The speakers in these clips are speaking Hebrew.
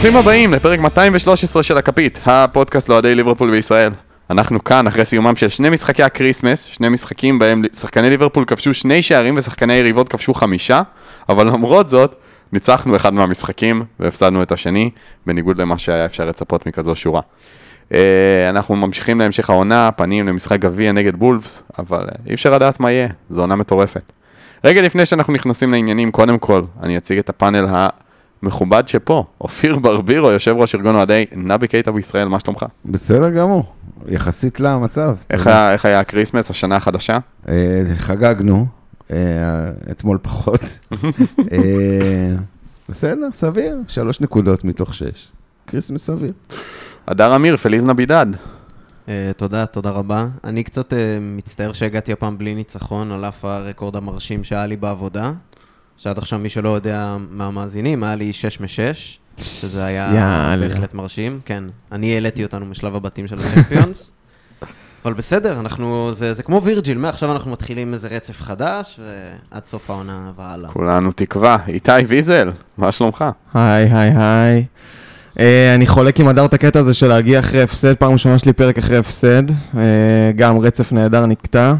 ברוכים הבאים לפרק 213 של הכפית, הפודקאסט לאוהדי ליברפול בישראל. אנחנו כאן אחרי סיומם של שני משחקי הקריסמס, שני משחקים בהם שחקני ליברפול כבשו שני שערים ושחקני יריבות כבשו חמישה, אבל למרות זאת, ניצחנו אחד מהמשחקים והפסדנו את השני, בניגוד למה שהיה אפשר לצפות מכזו שורה. אה, אנחנו ממשיכים להמשך העונה, פנים למשחק גביע נגד בולפס, אבל אי אפשר לדעת מה יהיה, זו עונה מטורפת. רגע לפני שאנחנו נכנסים לעניינים, קודם כל, אני אציג את הפאנל המכובד שפה, אופיר ברבירו, יושב ראש ארגון אוהדי נבי קייטה בישראל, מה שלומך? בסדר גמור, יחסית למצב. איך היה, איך היה הקריסמס, השנה החדשה? אה, חגגנו, אה, אתמול פחות. אה, בסדר, סביר, שלוש נקודות מתוך שש. כריסמס סביר. הדר אמיר, פליז נבידד. Uh, תודה, תודה רבה. אני קצת uh, מצטער שהגעתי הפעם בלי ניצחון, על אף הרקורד המרשים שהיה לי בעבודה. שעד עכשיו, מי שלא יודע מהמאזינים, היה לי 6 מ-6, שזה היה. בהחלט מרשים. כן, אני העליתי אותנו משלב הבתים של הצ'מפיונס. אבל בסדר, אנחנו, זה, זה כמו וירג'יל, מעכשיו אנחנו מתחילים איזה רצף חדש, ועד סוף העונה והלאה. כולנו תקווה. איתי ויזל, מה שלומך? היי, היי, היי. אה, אני חולק עם הדר את הקטע הזה של להגיע אחרי הפסד, פעם ראשונה שלי פרק אחרי הפסד, אה, גם רצף נהדר נקטע.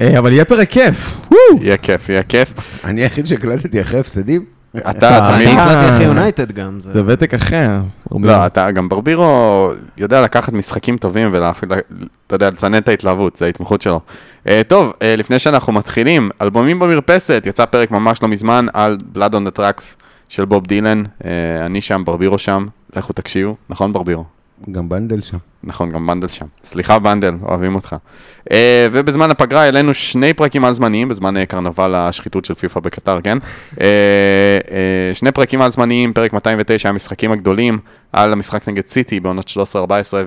אה, אבל יהיה פרק כיף. יהיה כיף, יהיה כיף. אני היחיד שהקלטתי אחרי הפסדים. אתה אני תמיד... החלטתי אחרי אה. יונייטד גם. זה- ותק אחר. לא, אתה גם ברבירו יודע לקחת משחקים טובים ולהפעיל, אתה יודע, לצנן את ההתלהבות, זה ההתמחות שלו. Uh, טוב, uh, לפני שאנחנו מתחילים, אלבומים במרפסת, יצא פרק ממש לא מזמן על Blood on the Tracks של בוב דילן, אני שם, ברבירו שם, לכו תקשיבו, נכון ברבירו? גם בנדל שם. נכון, גם בנדל שם. סליחה בנדל, אוהבים אותך. Uh, ובזמן הפגרה העלינו שני פרקים על-זמניים, בזמן uh, קרנבל השחיתות של פיפא בקטר, כן? Uh, שני פרקים על-זמניים, פרק 209, המשחקים הגדולים, על המשחק נגד סיטי בעונות 13-14,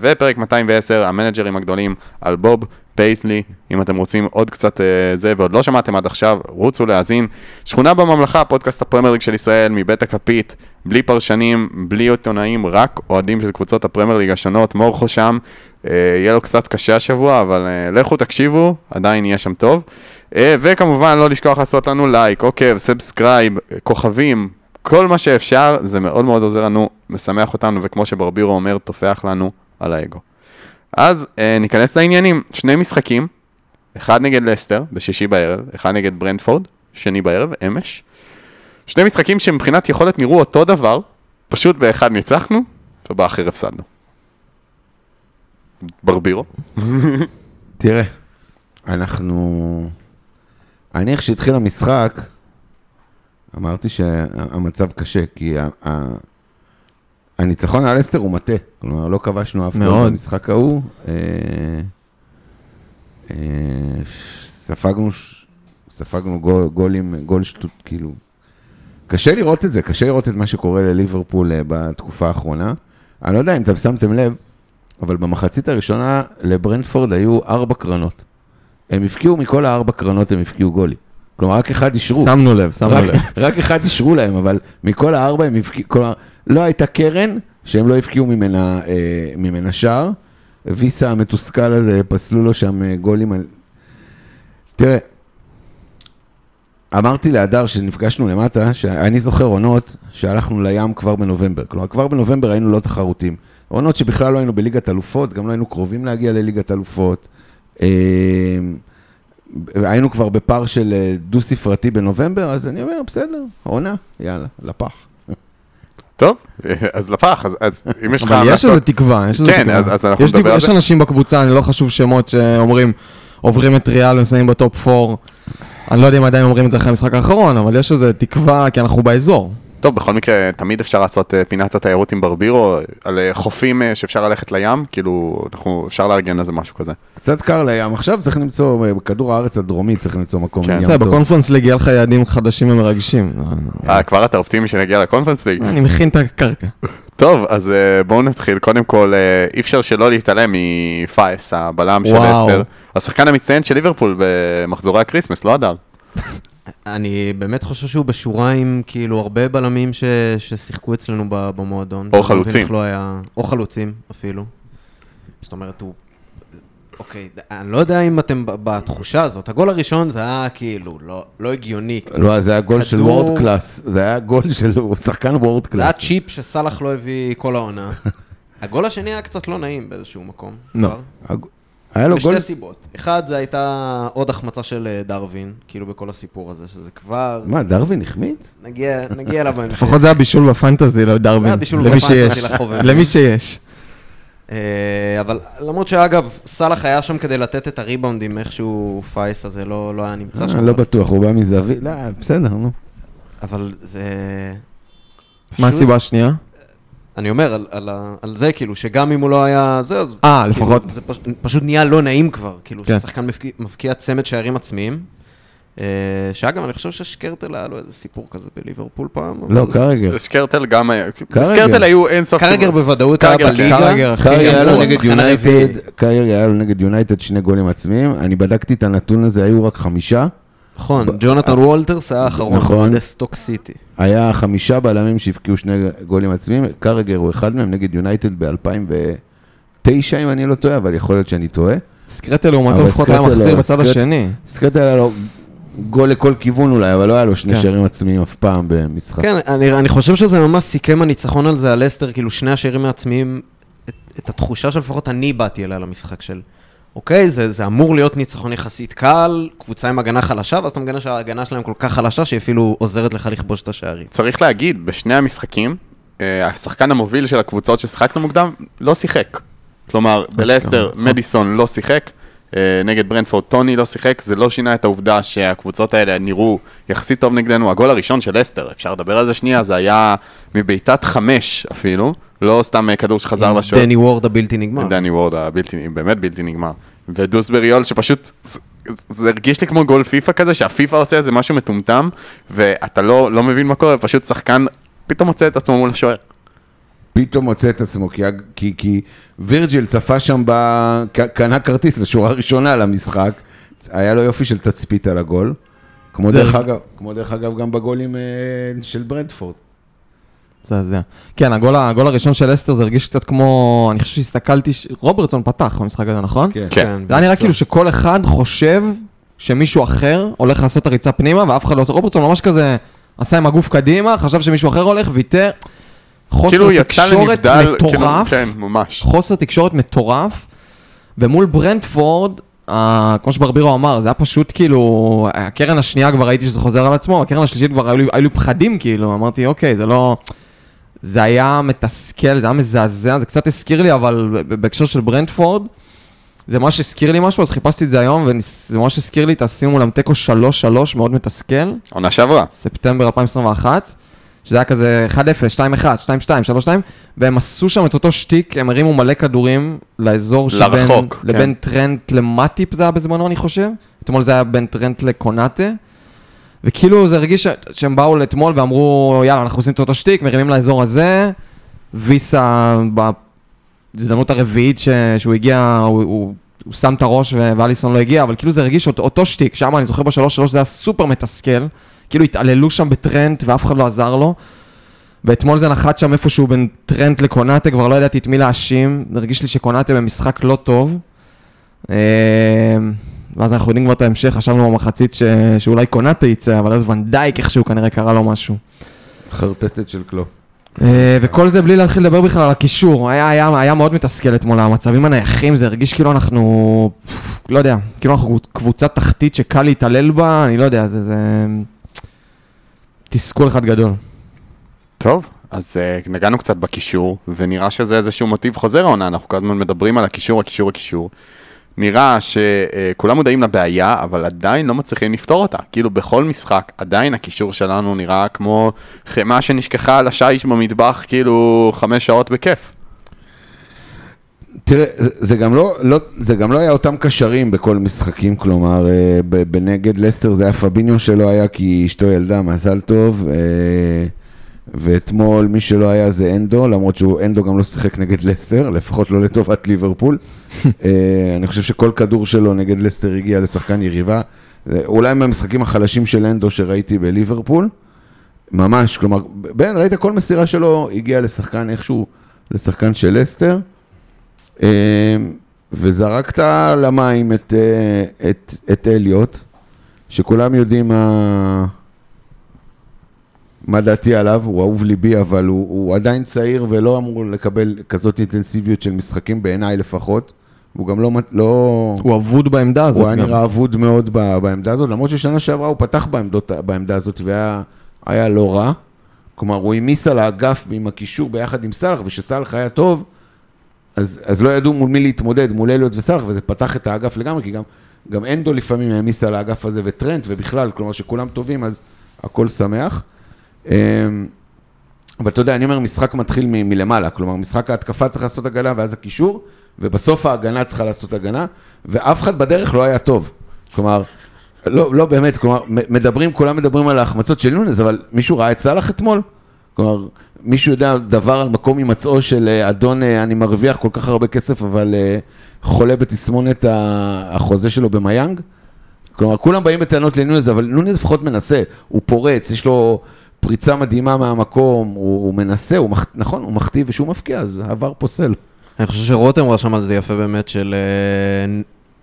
ופרק 210, ה managers הגדולים, על בוב פייסלי, אם אתם רוצים עוד קצת זה, ועוד לא שמעתם עד עכשיו, רוצו להאזין. שכונה בממלכה, פודקאסט הפרמייר ליג של ישראל, מבית הכפית, בלי פרשנים, בלי עיתונאים, רק אוהדים של קבוצות הפרמייר ליג השונות, מורכו שם, אה, יהיה לו קצת קשה השבוע, אבל אה, לכו תקשיבו, עדיין יהיה שם טוב. אה, וכמובן, לא לשכוח לעשות לנו לייק, עוקב, subscribe, אה, כוכבים, כל מה שאפשר, זה מאוד מאוד עוזר לנו, משמח אותנו, וכמו שברבירו אומר, טופח לנו על האגו. אז ניכנס לעניינים, שני משחקים, אחד נגד לסטר, בשישי בערב, אחד נגד ברנטפורד, שני בערב, אמש. שני משחקים שמבחינת יכולת נראו אותו דבר, פשוט באחד ניצחנו, ובאחר הפסדנו. ברבירו. תראה, אנחנו... אני, איך שהתחיל המשחק, אמרתי שהמצב קשה, כי ה- ה- הניצחון על אסטר הוא מטה. כלומר, לא כבשנו אף גול מאוד. במשחק ההוא. אה, אה, ספגנו, ש- ספגנו גול, גולים, גול שטות, כאילו... קשה לראות את זה, קשה לראות את מה שקורה לליברפול אה, בתקופה האחרונה. אני לא יודע אם אתם שמתם לב, אבל במחצית הראשונה לברנדפורד היו ארבע קרנות. הם הפקיעו מכל הארבע קרנות, הם הפקיעו גולים. כלומר, רק אחד אישרו. שמנו לב, שמנו רק, לב. רק אחד אישרו להם, אבל מכל הארבע הם הפקיעו, כלומר, לא הייתה קרן שהם לא הפקיעו ממנה, אה, ממנה שער. ויסה המתוסכל הזה, פסלו לו שם אה, גולים על... תראה, אמרתי להדר שנפגשנו למטה, שאני זוכר עונות שהלכנו לים כבר בנובמבר. כלומר, כבר בנובמבר היינו לא תחרותים. עונות שבכלל לא היינו בליגת אלופות, גם לא היינו קרובים להגיע לליגת אלופות. אה, היינו כבר בפער של אה, דו-ספרתי בנובמבר, אז אני אומר, בסדר, עונה, יאללה, לפח. טוב, אז לפח, אז, אז אם יש לך... אבל יש איזה תקווה, יש איזה כן, תקווה. אז- אז אנחנו יש נדבר על יש זה. אנשים בקבוצה, אני לא חשוב שמות שאומרים, עוברים את ריאל ומסיימים בטופ 4. אני לא יודע אם עדיין אומרים את זה אחרי המשחק האחרון, אבל יש איזה תקווה, כי אנחנו באזור. טוב, בכל מקרה, תמיד אפשר לעשות אה, פינת התיירות עם ברבירו, על אה, חופים אה, שאפשר ללכת לים, כאילו, אנחנו, אפשר לארגן לזה משהו כזה. קצת קר לים, עכשיו צריך למצוא, בכדור הארץ הדרומי צריך למצוא מקום. כן. ים בסדר, טוב. בקונפרנס ליג יהיה לך יעדים חדשים ומרגשים. אה, כבר אתה אופטימי שנגיע לקונפרנס ליג? אני מכין את הקרקע. טוב, אז בואו נתחיל. קודם כל, אי אפשר שלא להתעלם מפייס, הבלם של וואו. אסטר. השחקן המצטיין של ליברפול במחזורי הקריסמס, לא הדר. אני באמת חושב שהוא בשורה עם כאילו הרבה בלמים ש... ששיחקו אצלנו במועדון. או חלוצים. לא היה... או חלוצים אפילו. זאת אומרת, הוא... אוקיי, אני לא יודע אם אתם בתחושה הזאת. הגול הראשון זה היה כאילו לא, לא הגיוני. קצת. לא, זה היה גול של כדור- world class. זה היה גול של שחקן world זה היה class. צ'יפ שסאלח לא הביא כל העונה. הגול השני היה קצת לא נעים באיזשהו מקום. לא. כבר. היה לו גול... משתי סיבות. אחד, זה הייתה עוד החמצה של אה, דארווין, כאילו בכל הסיפור הזה, שזה כבר... מה, דארווין החמיץ? נגיע נגיע אליו בהמשך. לפחות זה היה בישול בפנטזי, לא זה דארווין. היה בישול למי בפנטזי שיש. לחובב. למי שיש. אה, אבל למרות שאגב, סאלח היה שם כדי לתת את הריבאונדים, איכשהו פייס הזה לא לא היה נמצא אה, שם. לא בטוח, הוא בא מזווית. לא, בסדר, נו. אבל זה... מה הסיבה השנייה? אני אומר על, על, על זה, כאילו, שגם אם הוא לא היה זה, אז... אה, כאילו, לפחות. זה פש, פשוט נהיה לא נעים כבר, כאילו, כן. ששחקן מבקיע, מבקיע צמד שערים עצמיים. אה, שאגב, אני חושב ששקרטל היה לו איזה סיפור כזה בליברפול פעם. לא, קרגר. סקרטל גם היה, קרגר. סקרטל היו אין סוף קרגר בוודאות היה כן. בליגה. קרגר. קרגר היה לו הוא נגד. יונייטד, קרגר היה לו נגד יונייטד שני גולים עצמיים. אני בדקתי את הנתון הזה, היו רק חמישה. נכון, ג'ונתן וולטרס היה האחרון נכון. סטוק סיטי. היה חמישה בלמים שהבקיעו שני גולים עצמיים. קרגר הוא אחד מהם נגד יונייטד ב-2009, אם אני לא טועה, אבל יכול להיות שאני טועה. סקרטל לעומתו אבל לפחות היה מחזיר לא, בצד השני. סקרטל היה לו גול לכל כיוון אולי, אבל לא היה לו שני כן. שערים עצמיים אף פעם במשחק. כן, אני, אני חושב שזה ממש סיכם הניצחון על זה, על לסטר, כאילו שני השירים העצמיים, את, את התחושה שלפחות אני באתי אליה למשחק של, אוקיי, זה, זה אמור להיות ניצחון יחסית קל, קבוצה עם הגנה חלשה, ואז אתה מגנה שההגנה שלהם כל כך חלשה, שהיא אפילו עוזרת לך לכבוש את השערים. צריך להגיד, בשני המשחקים, אה, השחקן המוביל של הקבוצות ששיחקנו מוקדם לא שיחק. כלומר, בלסטר מדיסון לא שיחק, נגד ברנדפורד טוני לא שיחק, זה לא שינה את העובדה שהקבוצות האלה נראו יחסית טוב נגדנו. הגול הראשון של לסטר, אפשר לדבר על זה שנייה, זה היה מבעיטת חמש אפילו, לא סתם אה, כדור שחזר לשוער. דני וורד הבלתי נגמר. דני וורד הבלתי, באמת בלתי נגמר. ודוסבריול שפשוט, זה הרגיש לי כמו גול פיפא כזה, שהפיפא עושה איזה משהו מטומטם, ואתה לא, לא מבין מה קורה, פשוט שחקן פתאום מוצא את עצמו מול השוער. פתאום מוצא את עצמו, כי, כי, כי וירג'יל צפה שם, ב, קנה כרטיס לשורה הראשונה למשחק, היה לו יופי של תצפית על הגול, כמו זה- דרך אגב, כמו דרך אגב גם בגולים אה, של ברנדפורד. מזעזע. כן, הגול, הגול הראשון של אסטר זה הרגיש קצת כמו, אני חושב שהסתכלתי, ש- רוברטסון פתח במשחק הזה, נכון? כן. כן. זה היה נראה בקיצור. כאילו שכל אחד חושב שמישהו אחר הולך לעשות את הריצה פנימה, ואף אחד לא עושה. רוברטסון ממש כזה עשה עם הגוף קדימה, חשב שמישהו אחר הולך, ויתר. חוסר כאילו תקשורת לנבדל, כאילו, מטורף. כן, ממש. חוסר תקשורת מטורף, ומול ברנדפורד, אה, כמו שברבירו אמר, זה היה פשוט כאילו, הקרן השנייה כבר ראיתי שזה חוזר על עצמו, הקרן השלישית כבר היו לי, היו לי פחדים כאילו, אמרתי אוקיי, זה לא... זה היה מתסכל, זה היה מזעזע, זה קצת הזכיר לי, אבל בהקשר של ברנדפורד, זה ממש הזכיר לי משהו, אז חיפשתי את זה היום, וזה ממש הזכיר לי את הסיום מולם תיקו 3-3, מאוד מתסכל. עונה שעברה. ספטמבר 2021, שזה היה כזה 1-0, 2-1, 2-2, 3-2, והם עשו שם את אותו שטיק, הם הרימו מלא כדורים לאזור שבין... לרחוק, כן. לבין טרנט למטיפ זה היה בזמנו, אני חושב. אתמול זה היה בין טרנט לקונאטה. וכאילו זה הרגיש שהם באו לאתמול ואמרו, יאללה, אנחנו עושים את אותו שטיק, מרימים לאזור הזה. ויסה, בהזדמנות הרביעית ש... שהוא הגיע, הוא, הוא, הוא שם את הראש ואליסון לא הגיע, אבל כאילו זה הרגיש אותו, אותו שטיק, שם אני זוכר בשלוש שלוש זה היה סופר מתסכל. כאילו התעללו שם בטרנט ואף אחד לא עזר לו. ואתמול זה נחת שם איפשהו בין טרנט לקונאטה, כבר לא ידעתי את מי להאשים. הרגיש לי שקונאטה במשחק לא טוב. אה, ואז אנחנו יודעים כבר את ההמשך, חשבנו במחצית ש... שאולי קונאטה יצא, אבל אז ואן דייק איכשהו כנראה קרה לו משהו. חרטטת של קלופ. אה, וכל זה בלי להתחיל לדבר בכלל על הקישור. היה, היה, היה מאוד מתסכל אתמול, המצבים הנייחים, זה הרגיש כאילו אנחנו, לא יודע, כאילו אנחנו קבוצה תחתית שקל להתעלל בה, אני לא יודע, זה, זה תסכול אחד גדול. טוב, אז uh, נגענו קצת בקישור, ונראה שזה איזשהו מוטיב חוזר העונה, אנחנו כל הזמן מדברים על הקישור, הקישור, הקישור. נראה שכולם מודעים לבעיה, אבל עדיין לא מצליחים לפתור אותה. כאילו בכל משחק, עדיין הקישור שלנו נראה כמו חמאה שנשכחה על השיש במטבח, כאילו חמש שעות בכיף. תראה, זה- גם לא, לא, זה גם לא היה אותם קשרים בכל משחקים, כלומר, אה, בנגד לסטר זה היה פביניו שלא היה כי אשתו ילדה, מזל טוב, אה, ואתמול מי שלא היה זה אנדו, למרות שאנדו גם לא שיחק נגד לסטר, לפחות לא לטובת ליברפול. אה, אני חושב שכל כדור שלו נגד לסטר הגיע לשחקן יריבה, אולי מהמשחקים החלשים של אנדו שראיתי בליברפול, ממש, כלומר, בן, ראית כל מסירה שלו הגיעה לשחקן איכשהו, לשחקן של לסטר. אה, וזרקת למים את, אה, את, את אליוט, שכולם יודעים מה, מה דעתי עליו, הוא אהוב ליבי, אבל הוא, הוא עדיין צעיר ולא אמור לקבל כזאת אינטנסיביות של משחקים, בעיניי לפחות. הוא גם לא... מת- לא הוא אבוד בעמדה הזאת. הוא היה. נראה אבוד מאוד בעמדה הזאת, למרות ששנה שעברה הוא פתח בעמדות, בעמדה הזאת והיה היה לא רע. כלומר, הוא העמיס על האגף עם הקישור ביחד עם סאלח, וכשסאלח היה טוב, אז, אז לא ידעו מול מי להתמודד, מול אליוט וסאלח, וזה פתח את האגף לגמרי, כי גם, גם אנדו לפעמים העמיס על האגף הזה, וטרנט, ובכלל, כלומר שכולם טובים, אז הכל שמח. אמ, אבל אתה יודע, אני אומר, משחק מתחיל מ- מלמעלה, כלומר, משחק ההתקפה צריך לעשות הגנה, ואז הקישור, ובסוף ההגנה צריכה לעשות הגנה, ואף אחד בדרך לא היה טוב. כלומר, לא, לא באמת, כלומר, מדברים, כולם מדברים על ההחמצות של נונס, אבל מישהו ראה את סאלח אתמול? כלומר, מישהו יודע דבר על מקום הימצאו של אה, אדון, אה, אני מרוויח כל כך הרבה כסף, אבל אה, חולה בתסמונת החוזה שלו במיאנג? כלומר, כולם באים בטענות לנונז, אבל נונז לפחות מנסה, הוא פורץ, יש לו פריצה מדהימה מהמקום, הוא, הוא מנסה, הוא מח... נכון, הוא מחטיא ושהוא מפקיע, אז העבר פוסל. אני חושב שרותם רשם על זה יפה באמת, של...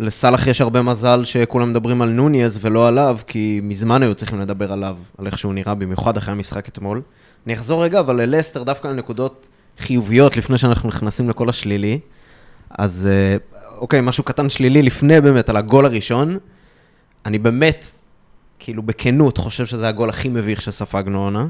לסאלח יש הרבה מזל שכולם מדברים על נוניז ולא עליו, כי מזמן היו צריכים לדבר עליו, על איך שהוא נראה, במיוחד אחרי המשחק אתמול. אני אחזור רגע, אבל ללסטר דווקא לנקודות חיוביות לפני שאנחנו נכנסים לכל השלילי. אז אה, אוקיי, משהו קטן שלילי לפני באמת על הגול הראשון. אני באמת, כאילו בכנות, חושב שזה הגול הכי מביך שספגנו עונה.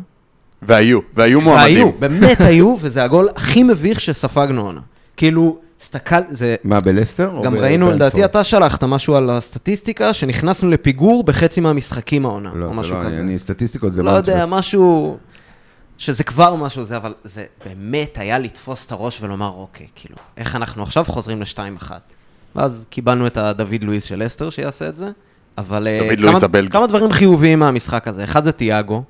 והיו, והיו מועמדים. והיו, באמת היו, וזה הגול הכי מביך שספגנו עונה. כאילו, הסתכל, זה... מה, בלסטר? גם ראינו? לדעתי אתה שלחת משהו על הסטטיסטיקה, שנכנסנו לפיגור בחצי מהמשחקים העונה, לא, או משהו לא, כזה. אני, סטטיסטיקות זה לא לא... יודע, משהו... שזה כבר משהו זה, אבל זה באמת היה לתפוס את הראש ולומר, אוקיי, כאילו, איך אנחנו עכשיו חוזרים ל-2-1? ואז קיבלנו את הדוד לואיס של אסטר שיעשה את זה, אבל... אה, דוד כמה- לואיס הבלגי. כמה דברים חיוביים מהמשחק הזה. אחד זה תיאגו,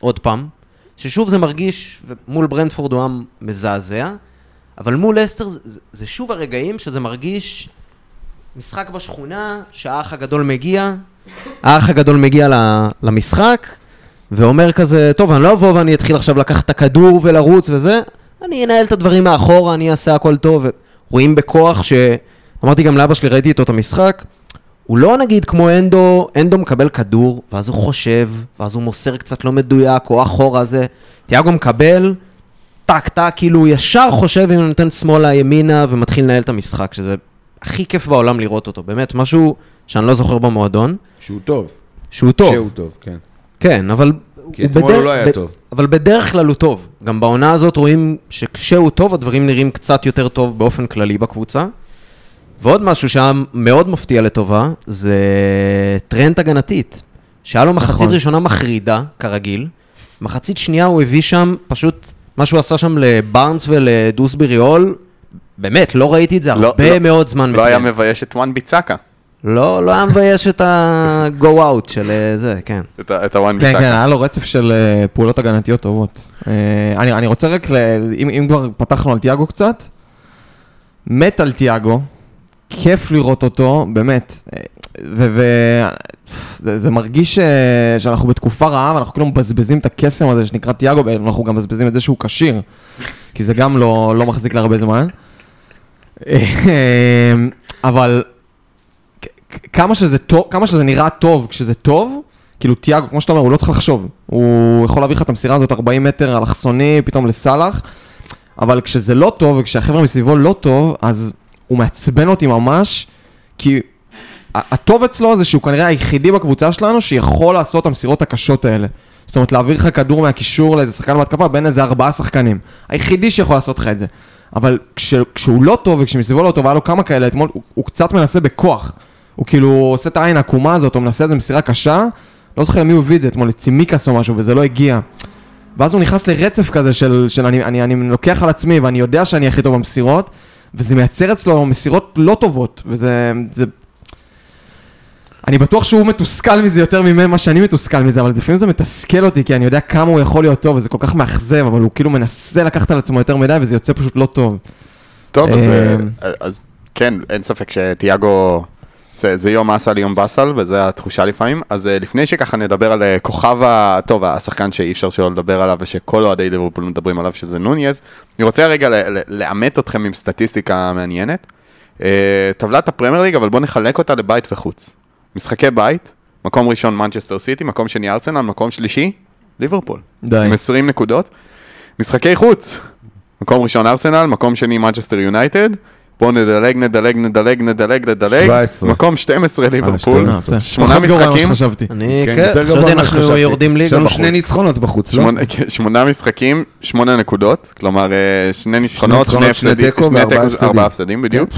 עוד פעם, ששוב זה מרגיש, מול ברנדפורד הוא היה מזעזע, אבל מול אסטר זה, זה- שוב הרגעים שזה מרגיש משחק בשכונה, שהאח הגדול מגיע, האח הגדול מגיע למשחק, ואומר כזה, טוב, אני לא אבוא ואני אתחיל עכשיו לקחת את הכדור ולרוץ וזה, אני אנהל את הדברים מאחורה, אני אעשה הכל טוב. רואים בכוח ש... אמרתי גם לאבא שלי, ראיתי איתו את המשחק, הוא לא נגיד כמו אנדו, אנדו מקבל כדור, ואז הוא חושב, ואז הוא מוסר קצת לא מדויק, או אחורה זה. תיאגו מקבל, טק טק, כאילו הוא ישר חושב אם הוא נותן שמאלה, ימינה, ומתחיל לנהל את המשחק, שזה הכי כיף בעולם לראות אותו. באמת, משהו שאני לא זוכר במועדון, שהוא טוב. שהוא טוב. שהוא טוב, כן. כן, אבל... כי אתמול הוא לא היה ב- טוב. אבל בדרך כלל הוא טוב. גם בעונה הזאת רואים שכשהוא טוב, הדברים נראים קצת יותר טוב באופן כללי בקבוצה. ועוד משהו שהיה מאוד מפתיע לטובה, זה טרנט הגנתית. שהיה לו מחצית נכון. ראשונה מחרידה, כרגיל. מחצית שנייה הוא הביא שם, פשוט, מה שהוא עשה שם לבארנס ולדיוסברי הול, באמת, לא ראיתי את זה לא- הרבה לא- מאוד זמן. לא היה מטרנד. מבייש את וואן ביצקה, לא, לא היה מבייש את ה-go out של אה, זה, כן. את ה- את הוואן כן, כן. היה לו רצף של אה, פעולות הגנתיות טובות. אה, אני, אני רוצה רק, ל, אם, אם כבר פתחנו על תיאגו קצת, מת על תיאגו, כיף לראות אותו, באמת. אה, ו... ו זה, זה מרגיש ש, שאנחנו בתקופה רעה, ואנחנו כאילו מבזבזים את הקסם הזה שנקרא תיאגו, ואנחנו גם מבזבזים את זה שהוא כשיר, כי זה גם לא, לא מחזיק להרבה זמן. אבל כמה שזה, טוב, כמה שזה נראה טוב כשזה טוב, כאילו תיאגו, כמו שאתה אומר, הוא לא צריך לחשוב. הוא יכול להביא לך את המסירה הזאת 40 מטר אלכסוני, פתאום לסאלח, אבל כשזה לא טוב וכשהחבר'ה מסביבו לא טוב, אז הוא מעצבן אותי ממש, כי הטוב אצלו זה שהוא כנראה היחידי בקבוצה שלנו שיכול לעשות את המסירות הקשות האלה. זאת אומרת, להעביר לך כדור מהקישור לאיזה שחקן בהתקפה בין איזה ארבעה שחקנים. היחידי שיכול לעשות לך את זה. אבל כש, כשהוא לא טוב וכשמסביבו לא טוב, היה לו כמה כאלה אתמול, הוא, הוא קצת מנסה בכוח. הוא כאילו עושה את העין העקומה הזאת, הוא מנסה איזה מסירה קשה, לא זוכר למי הוא הביא את זה אתמול, לצימיקס או משהו, וזה לא הגיע. ואז הוא נכנס לרצף כזה של, של אני, אני, אני לוקח על עצמי ואני יודע שאני הכי טוב במסירות, וזה מייצר אצלו מסירות לא טובות, וזה... זה... אני בטוח שהוא מתוסכל מזה יותר ממה שאני מתוסכל מזה, אבל לפעמים זה מתסכל אותי, כי אני יודע כמה הוא יכול להיות טוב, וזה כל כך מאכזב, אבל הוא כאילו מנסה לקחת על עצמו יותר מדי, וזה יוצא פשוט לא טוב. טוב, אז, אה, אה, אז כן, אין ספק שתיאגו, זה, זה יום אסל יום באסל, וזו התחושה לפעמים. אז אה, לפני שככה נדבר על אה, כוכב, ה- טוב, השחקן שאי אפשר שלא לדבר עליו, ושכל אוהדי ליברפול מדברים עליו, שזה נוניז, אני רוצה רגע ל- ל- לאמת אתכם עם סטטיסטיקה מעניינת. אה, טבלת הפרמייר ליג, אבל בואו נחלק אותה לבית וחוץ. משחקי בית, מקום ראשון מנצ'סטר סיטי, מקום שני ארסנל, מקום שלישי, ליברפול. די. עם 20 נקודות. משחקי חוץ, מקום ראשון ארסנל, מקום שני מנצ'סטר יונייטד. בואו נדלג, נדלג, נדלג, נדלג, נדלג. 17. מקום 12 ליברפול. 12. אה, בסדר. שמונה פחות גרוע ממה משחקים. שחשבתי. אני, כן, כן, יותר חשבתי ממה אנחנו שחשבתי. יורדים יש ליגה לנו בחוץ. שני ניצחונות בחוץ, לא? שמונה, כן, שמונה משחקים, שמונה נקודות, כלומר אה, שני ניצחונות, שני ניצחונות, שני הפסדים, תיקו שני וארבעה תיקו, הפסדים. כן. ארבעה הפסדים בדיוק.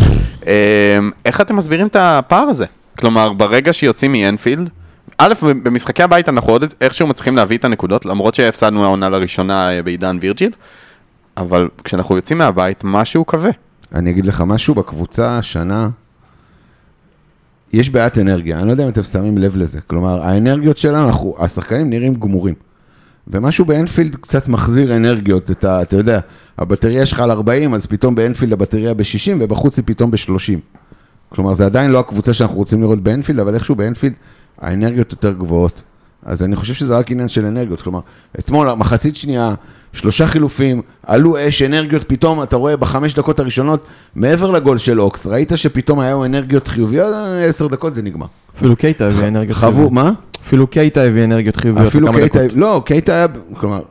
אה, איך אתם מסבירים את הפער הזה? כלומר, ברגע שיוצאים מאנפילד, א', במשחקי הבית אנחנו עוד איכשהו מצליחים להביא את הנקודות, למרות שהפסדנו העונה לראשונה אה, בעידן וירג'יל, אבל כשאנחנו יוצאים מהבית, משהו כבה. אני אגיד לך משהו, בקבוצה השנה, יש בעיית אנרגיה, אני לא יודע אם אתם שמים לב לזה. כלומר, האנרגיות שלנו, אנחנו, השחקנים נראים גמורים. ומשהו באנפילד קצת מחזיר אנרגיות, את ה, אתה יודע, הבטריה שלך על 40, אז פתאום באנפילד הבטריה ב-60, ובחוץ היא פתאום ב-30. כלומר, זה עדיין לא הקבוצה שאנחנו רוצים לראות באנפילד, אבל איכשהו באנפילד האנרגיות יותר גבוהות. אז אני חושב שזה רק עניין של אנרגיות. כלומר, אתמול, מחצית שנייה, שלושה חילופים, עלו אש, אנרגיות, פתאום אתה רואה בחמש דקות הראשונות, מעבר לגול של אוקס, ראית שפתאום היו אנרגיות חיוביות, אה, עשר דקות זה נגמר. אפילו קייטה הביא אנרגיות חיוביות. מה? אפילו קייטה הביא אנרגיות חיוביות אפילו קייטה, דקות. לא, קייטה היה, כלומר,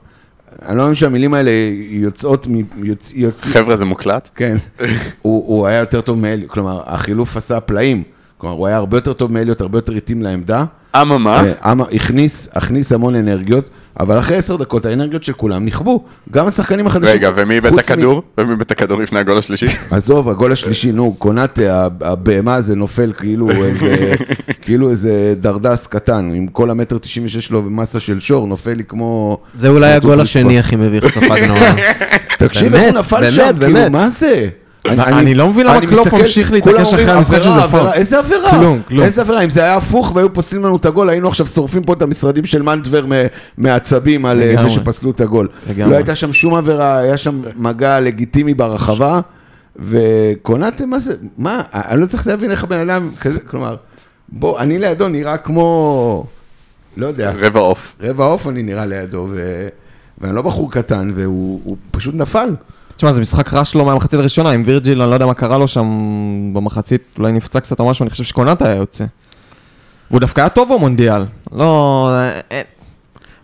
אני לא מאמין שהמילים האלה יוצאות, מ- יוצ- יוצ- חבר'ה, זה מוקלט? כן, הוא, הוא היה יותר טוב מאליוט, כלומר, החילוף עשה פלאים, כלומר, הוא היה הרבה יותר טוב מאליוט, הרבה יותר התאים לעמדה. אממה, אה, הכניס, הכניס המון אנרגיות, אבל אחרי עשר דקות האנרגיות של כולם נכבו, גם השחקנים החדשים. רגע, ומי איבד את הכדור? ומי איבד את הכדור לפני הגול השלישי? עזוב, הגול השלישי, נו, קונאטה, הבהמה הזה נופל כאילו איזה, כאילו איזה דרדס קטן, עם כל המטר 96 שלו ומסה של שור, נופל לי כמו... זה אולי הגול. השני הכי מביך ספגנו. תקשיב, הוא נפל באמת, שם, כאילו. מה זה? אני לא מבין למה אני קלופ ממשיך להתעקש אחרי המשחק שזה פאול. איזה עבירה? כלום, כלום. איזה עבירה? אם זה היה הפוך והיו פוסלים לנו את הגול, היינו עכשיו שורפים פה את המשרדים של מנטבר מעצבים על אה, זה. שפסלו את הגול. לא הייתה שם שום עבירה, היה שם מגע לגיטימי ברחבה, וקונאטה, מה זה? מה? אני לא צריך להבין איך הבן אדם כזה, כלומר, בוא, אני לידו נראה כמו, לא יודע, רבע עוף. רבע עוף אני נראה לידו, ו... ואני לא בחור קטן, והוא הוא פשוט נפל. תשמע, זה משחק רע שלו מהמחצית הראשונה, עם וירג'יל, אני לא יודע מה קרה לו שם במחצית, אולי נפצע קצת או משהו, אני חושב שקונאטה היה יוצא. והוא דווקא היה טוב במונדיאל. לא... אין-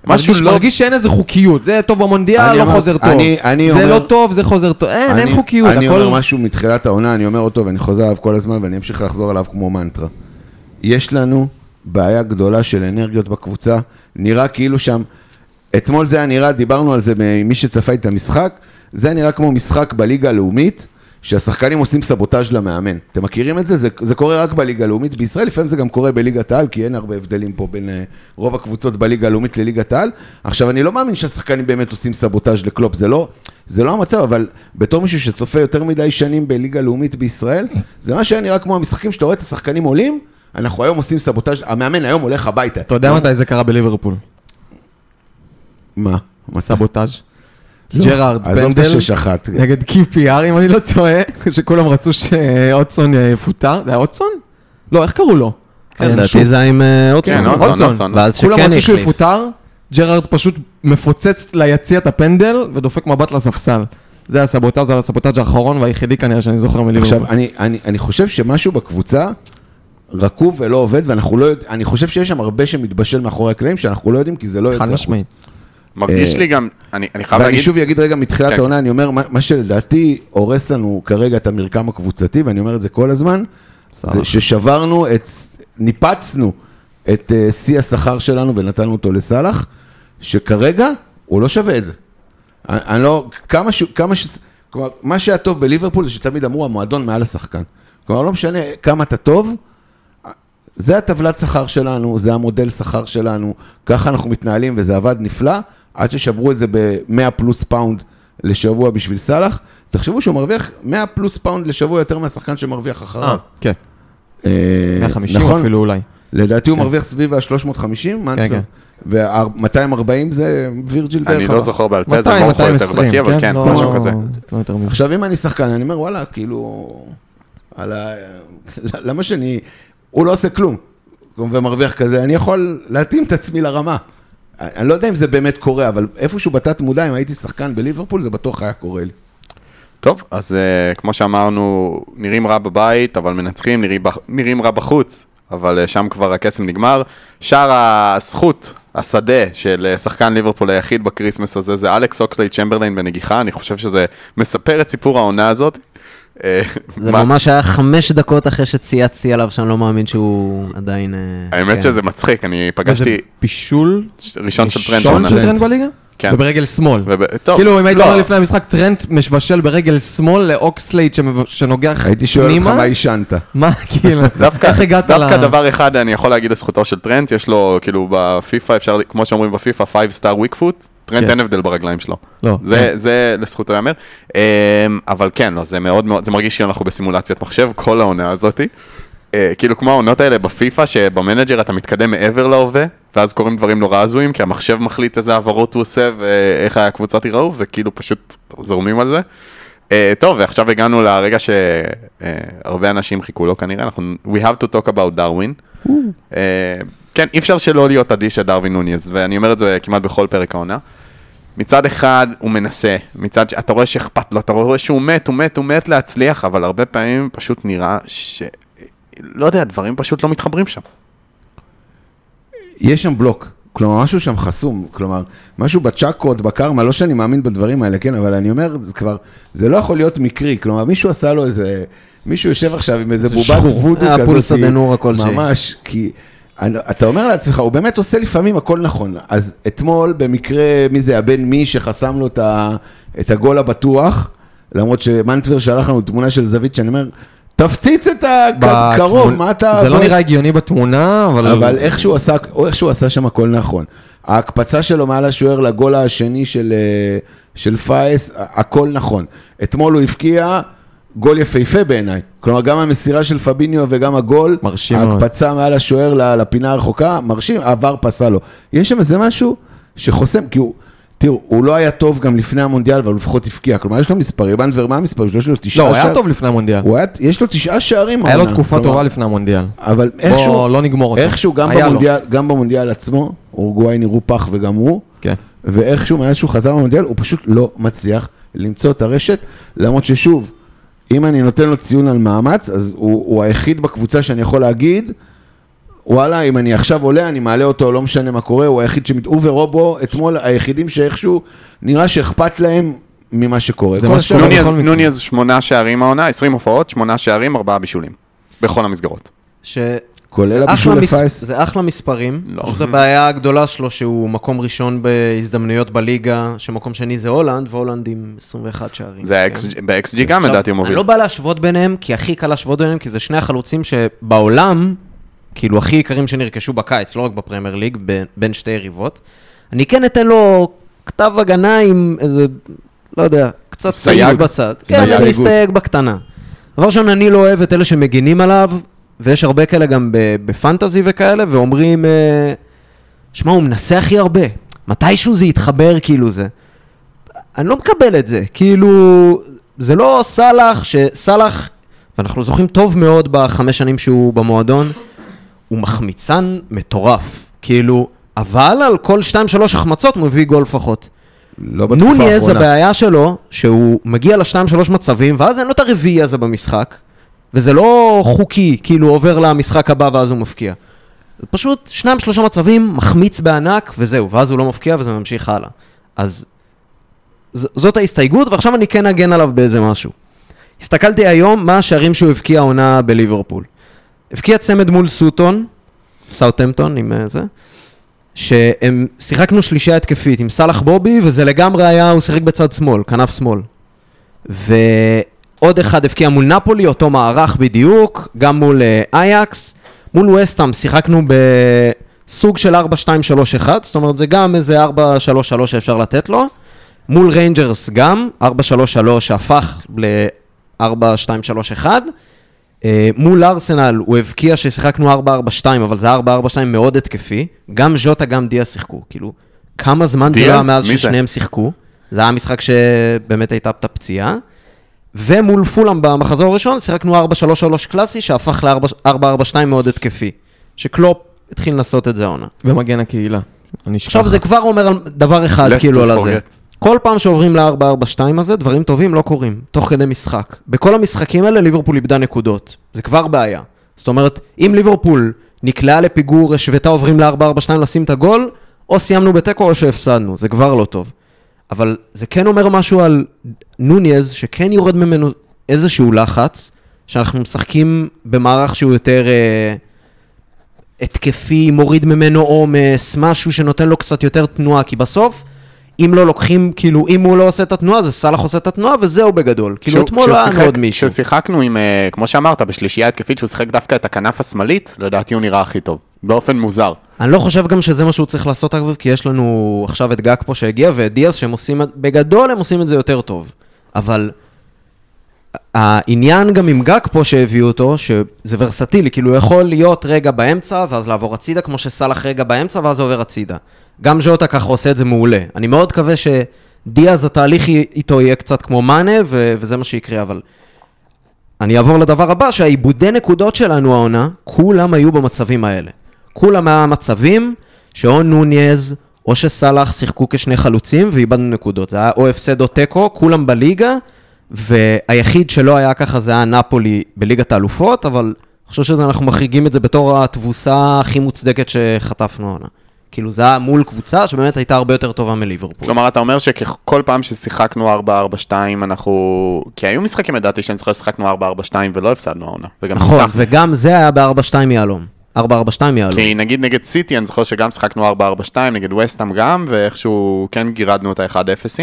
משהו מרגיש- לא- מרגיש שאין איזה חוקיות, זה טוב במונדיאל, לא אמר- חוזר טוב. אני- אני זה אומר- לא טוב, זה חוזר טוב. אין, אין אני- חוקיות, אני הכל... אומר משהו מתחילת העונה, אני אומר אותו ואני חוזר עליו כל הזמן ואני אמשיך לחזור עליו כמו מנטרה. יש לנו בעיה גדולה של אנרגיות בקבוצה, נראה כאילו שם, אתמול זה היה נראה, דיברנו על זה ממי שצפה את המשחק, זה נראה כמו משחק בליגה הלאומית, שהשחקנים עושים סבוטאז' למאמן. אתם מכירים את זה? זה? זה קורה רק בליגה הלאומית בישראל, לפעמים זה גם קורה בליגת העל, כי אין הרבה הבדלים פה בין אה, רוב הקבוצות בליגה הלאומית לליגת העל. עכשיו, אני לא מאמין שהשחקנים באמת עושים סבוטאז' לקלופ, זה לא, זה לא המצב, אבל בתור מישהו שצופה יותר מדי שנים בליגה הלאומית בישראל, זה מה שהיה נראה כמו המשחקים שאתה רואה את השחקנים עולים, אנחנו היום עושים סבוטאז', המאמן היום הולך הביתה. אתה יודע מתי זה קרה בליברפול? מה סבוטאז'. לא, ג'רארד עזוב את פנדל השש אחת. נגד QPR, אם אני לא טועה, שכולם רצו שאוטסון יפוטר. זה היה אוטסון? לא, איך קראו לו? כן, הינשוף. לדעתי זה עם אה, אוטסון. כן? אוטסון, אוטסון. ואז כולם שכן רצו שהוא החליף. יפוטר, ג'רארד פשוט מפוצץ ליציע את הפנדל ודופק מבט לספסל. זה הסבוטאז', זה הסבוטאז' האחרון והיחידי כנראה שאני זוכר מליברפול. עכשיו, אני, אני, אני חושב שמשהו בקבוצה רקוב ולא עובד, ואנחנו לא יודעים, אני חושב שיש שם הרבה שמתבשל מאחורי הקלעים, שאנחנו לא יודעים, כי זה לא יוצא חד החוצה. משמעית. מרגיש אה, לי גם, אני אני חייב ואני להגיד, שוב אגיד רגע מתחילת כן. העונה, אני אומר, מה, מה שלדעתי הורס לנו כרגע את המרקם הקבוצתי, ואני אומר את זה כל הזמן, זה ששברנו את, ניפצנו את אה, שיא השכר שלנו ונתנו אותו לסאלח, שכרגע הוא לא שווה את זה. אני, אני לא, כמה ש... כמה ש... כלומר, מה שהיה טוב בליברפול זה שתמיד אמרו המועדון מעל השחקן. כלומר, לא משנה כמה אתה טוב, זה הטבלת שכר שלנו, זה המודל שכר שלנו, ככה אנחנו מתנהלים וזה עבד נפלא, עד ששברו את זה ב-100 פלוס פאונד לשבוע בשביל סאלח. תחשבו שהוא מרוויח 100 פלוס פאונד לשבוע יותר מהשחקן שמרוויח אה, אחריו. כן. אה, 150 נכון? אפילו אולי. לדעתי הוא כן. מרוויח סביב ה-350, כן, כן. ו-240 זה וירג'יל אני דרך לא הבא. זוכר בעל פה, זה 200, מורכו יותר 220, בקיא, אבל כן, לא- משהו כזה. לא יותר. עכשיו, אם אני שחקן, אני אומר, וואלה, כאילו, על ה... למה שאני... הוא לא עושה כלום, ומרוויח כזה, אני יכול להתאים את עצמי לרמה. אני לא יודע אם זה באמת קורה, אבל איפשהו בתת מודע, אם הייתי שחקן בליברפול, זה בטוח היה קורה לי. טוב, אז אה, כמו שאמרנו, נראים רע בבית, אבל מנצחים, נראים, נראים רע בחוץ, אבל אה, שם כבר הקסם נגמר. שער הזכות, השער של אה, שחקן ליברפול היחיד בקריסמס הזה, זה אלכס אוקסלייד צ'מברליין בנגיחה, אני חושב שזה מספר את סיפור העונה הזאת. אה, זה ממש היה חמש דקות אחרי שצייצתי עליו, שאני לא מאמין שהוא עדיין... אה, האמת כן. שזה מצחיק, אני פגשתי בישול ראשון של טרנט ראשון. של טרנט בליגה? כן. וברגל שמאל. וב- טוב, כאילו, אם היית לא. אומר לפני המשחק, טרנט מבשל ברגל שמאל לאוקסלייד צ'מב- שנוגח הייתי שואל אותך פנימה? מה עישנת. מה, כאילו, דווקא, איך הגעת דווקא ל... דבר אחד אני יכול להגיד לזכותו של טרנט, יש לו, כאילו, בפיפא אפשר, כמו שאומרים בפיפא, 5 star weak foot, טרנט כן. אין הבדל ברגליים שלו. לא, זה, זה לזכותו ייאמר. אמ, אבל כן, לא, זה מאוד מאוד, זה מרגיש כאילו אנחנו בסימולציית מחשב, כל העונה הזאתי. אה, כאילו כמו העונות האלה בפיפא, שב manager אתה מתקדם מעבר להווה, ואז קורים דברים נורא הזויים, כי המחשב מחליט איזה העברות הוא עושה, ואיך הקבוצות ייראו, וכאילו פשוט זורמים על זה. אה, טוב, ועכשיו הגענו לרגע שהרבה אנשים חיכו לו כנראה, אנחנו, we have to talk about Darwin. אה, כן, אי אפשר שלא להיות אדיש לדרווין נוניז, ואני אומר את זה כמעט בכל פרק העונה. מצד אחד הוא מנסה, מצד ש... אתה רואה שאכפת לו, אתה רואה שהוא מת, הוא מת, הוא מת להצליח, אבל הרבה פעמים פשוט נראה ש... לא יודע, דברים פשוט לא מתחברים שם. יש שם בלוק, כלומר משהו שם חסום, כלומר משהו בצ'קות, בקרמה, לא שאני מאמין בדברים האלה, כן, אבל אני אומר, זה כבר, זה לא יכול להיות מקרי, כלומר מישהו עשה לו איזה, מישהו יושב עכשיו עם איזה זה בובת. וודו היה כזאת. ממש, כי אתה אומר לעצמך, הוא באמת עושה לפעמים הכל נכון, אז אתמול במקרה, מי זה הבן מי שחסם לו את, הגול הבטוח, למרות שמנטבר שלח לנו תמונה של זווית, שאני אומר, תפציץ את הקרוב, מה אתה... זה לא נראה הגיוני בתמונה, אבל... אבל איך שהוא עשה, שם הכל נכון. ההקפצה שלו מעל השוער לגול השני של, אה, פאייס, הכל נכון. אתמול הוא הבקיע גול יפהפה בעיניי. כלומר, גם המסירה של פביניו וגם הגול, מרשים מאוד. ההקפצה מעל השוער לפינה הרחוקה, מרשים, העבר פסל לו. יש שם איזה משהו שחוסם, כי הוא... תראו, הוא לא היה טוב גם לפני המונדיאל, אבל הוא לפחות הבקיע. כלומר, יש לו מספרים, בנדבר, מה המספרים שלו? יש לו תשעה לא, הוא היה טוב לפני המונדיאל. הוא היה, יש לו תשעה שערים. היה לו. תקופה טובה לפני המונדיאל. אבל איכשהו, בוא לא נגמור אותו. איכשהו גם. במונדיאל, עצמו, אורוגוואי נראו פח וגם הוא, כן. ואיכשהו מאז שהוא חזר במונדיאל, הוא פשוט לא מצליח למצוא את הרשת, למרות ששוב, אם אני נותן לו ציון על מאמץ, אז הוא, הוא היחיד בקבוצה שאני יכול להגיד, וואלה, אם אני עכשיו עולה, אני מעלה אותו, לא משנה מה קורה, הוא היחיד שמת... הוא ורובו, אתמול, היחידים שאיכשהו, נראה שאכפת להם ממה שקורה. זה מה שקורה. נוניז, בכל מקרה. נוניז שמונה שערים העונה, 20 הופעות, שמונה שערים, ארבעה בישולים. בכל המסגרות. ש... כולל זה הבישול לפייס. זה אחלה מספרים. לא. פשוט הבעיה הגדולה שלו שהוא מקום ראשון בהזדמנויות בליגה, שמקום שני זה הולנד, והולנד עם 21 שערים. זה כן? ב-XG גם עכשיו, לדעתי הוא מוביל. אני לא בא להשוות ביניהם, כי הכי קל להשוות ביניהם, כי זה שני החלוצים שבעולם, כאילו הכי יקרים שנרכשו בקיץ, לא רק בפרמייר ליג, בין, שתי יריבות. אני כן אתן לו כתב הגנה עם איזה, לא יודע, קצת סייג. סייג בצד. סייג. כן, אני אסתייג בקטנה. דבר ראשון, אני לא אוהב את אלה שמגינים עליו, ויש הרבה כאלה גם בפנטזי וכאלה, ואומרים, אה, שמע, הוא מנסה הכי הרבה. מתישהו זה יתחבר, כאילו זה. אני לא מקבל את זה, כאילו, זה לא סאלח, שסאלח, ואנחנו זוכרים טוב מאוד בחמש שנים שהוא במועדון, הוא מחמיצן מטורף, כאילו, אבל על כל שתיים שלוש החמצות הוא מביא גול לפחות. לא בתקופה נוניז, האחרונה. הבעיה שלו, שהוא מגיע לשתיים שלוש מצבים, ואז אין לו את הרביעי הזה במשחק, וזה לא חוקי, כאילו עובר למשחק הבא ואז הוא מפקיע. זה פשוט שניים שלושה מצבים, מחמיץ בענק, וזהו, ואז הוא לא מפקיע וזה ממשיך הלאה. אז ז- זאת ההסתייגות, ועכשיו אני כן אגן עליו באיזה משהו. הסתכלתי היום מה השערים שהוא הבקיע העונה בליברפול. הבקיע צמד מול סוטון, סאוטהמפטון עם אה, זה, שהם, שיחקנו שלישייה התקפית עם סאלח בובי, וזה לגמרי היה, הוא שיחק בצד שמאל, כנף שמאל. ועוד אחד הבקיע מול נפולי, אותו מערך בדיוק, גם מול אה, אייקס. מול וסטאם שיחקנו בסוג של 4-2-3-1, זאת אומרת זה גם איזה 4-3-3 שאפשר לתת לו. מול ריינג'רס גם, 4-3-3 שהפך ל-4-2-3-1. אה, מול ארסנל הוא הבקיע ששיחקנו 4-4-2, אבל זה 4-4-2 מאוד התקפי. גם ז'וטה, גם דיאז שיחקו, כאילו, כמה זמן זה היה מאז? ששניהם שיחקו. זה היה משחק שבאמת הייתה את הפציעה. ומול פולאם במחזור הראשון שיחקנו 4-3-3 קלאסי, שהפך ל-4-4-2 מאוד התקפי. שקלופ התחיל לנסות את זה העונה. ומגן הקהילה. עכשיו זה כבר אומר על דבר אחד, כאילו, על הזה. כל פעם שעוברים ל-4-4-2 הזה, דברים טובים לא קורים, תוך כדי משחק. בכל המשחקים האלה ליברפול איבדה נקודות. זה כבר בעיה. זאת אומרת, אם ליברפול נקלעה לפיגור, השוותה עוברים ל-4-4-2 לשים את הגול, או סיימנו בתיקו או שהפסדנו, זה כבר לא טוב. אבל זה כן אומר משהו על נוניז, שכן יורד ממנו איזשהו לחץ, שאנחנו משחקים במערך שהוא יותר אה, התקפי, מוריד ממנו עומס, משהו שנותן לו קצת יותר תנועה, כי בסוף, אם לא לוקחים, כאילו, אם הוא לא עושה את התנועה, זה סאלח עושה את התנועה, וזהו בגדול. כאילו, כשהוא- אתמול לא היה עוד מישהו. כששיחקנו עם, אה, כמו שאמרת, בשלישייה התקפית, שהוא שיחק דווקא את הכנף השמאלית, לדעתי הוא נראה הכי טוב. באופן מוזר. אני לא חושב גם שזה מה שהוא צריך לעשות, אגב, כי יש לנו עכשיו את גג פה שהגיע, ואת דיאז שהם עושים, בגדול הם עושים את זה יותר טוב. אבל העניין גם עם גג פה שהביאו אותו, שזה ורסטילי, כאילו הוא יכול להיות רגע באמצע, ואז לעבור הצידה, כמו שסאלח רגע באמצע, ואז עובר הצידה. גם ז'וטה ככה עושה את זה מעולה. אני מאוד מקווה שדיאז, התהליך איתו יהיה קצת כמו מאנה, ו- וזה מה שיקרה, אבל... אני אעבור לדבר הבא, שהעיבודי נקודות שלנו העונה, כולם היו במצבים האלה. כולם היה מצבים שאו נוניז או שסאלח שיחקו כשני חלוצים ואיבדנו נקודות. זה היה או הפסד או תיקו, כולם בליגה, והיחיד שלא היה ככה זה היה נפולי בליגת האלופות, אבל אני חושב שאנחנו מחריגים את זה בתור התבוסה הכי מוצדקת שחטפנו העונה. כאילו זה היה מול קבוצה שבאמת הייתה הרבה יותר טובה מליברפול. כלומר, אתה אומר שכל פעם ששיחקנו 4-4-2, אנחנו... כי היו משחקים, לדעתי, שאני זוכר ששיחקנו 4-4-2 ולא הפסדנו העונה. נכון. וגם זה היה ב-4-2 יהלום. 4-4-2 יהלום. כי נגיד נגד סיטי, אני זוכר שגם שיחקנו 4-4-2, נגד וסטאם גם, ואיכשהו כן גירדנו את ה-1-0,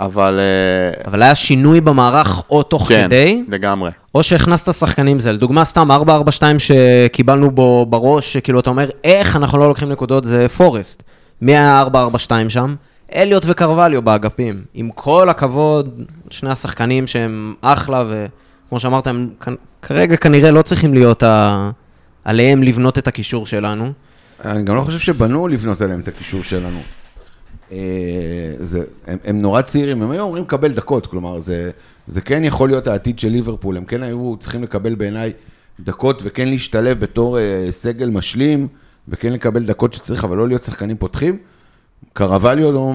אבל... אה, אבל היה שינוי במערך או תוך כן, כדי, לגמרי. או שהכנסת שחקנים זה. לדוגמה, סתם 4-4-2 שקיבלנו בו בראש, שכאילו אתה אומר, איך אנחנו לא לוקחים נקודות, זה פורסט. מי היה 4-4-2 שם? אליוט וקרווליו באגפים. עם כל הכבוד, שני השחקנים שהם אחלה, וכמו שאמרת, הם כרגע כנראה לא צריכים להיות ה... עליהם לבנות את הקישור שלנו. אני גם לא חושב שבנו לבנות עליהם את הקישור שלנו. אה, זה, הם, הם נורא צעירים, הם היו אומרים לקבל דקות, כלומר, זה, זה כן יכול להיות העתיד של ליברפול, הם כן היו צריכים לקבל בעיניי דקות וכן להשתלב בתור אה, סגל משלים, וכן לקבל דקות שצריך, אבל לא להיות שחקנים פותחים. קרווליו לא,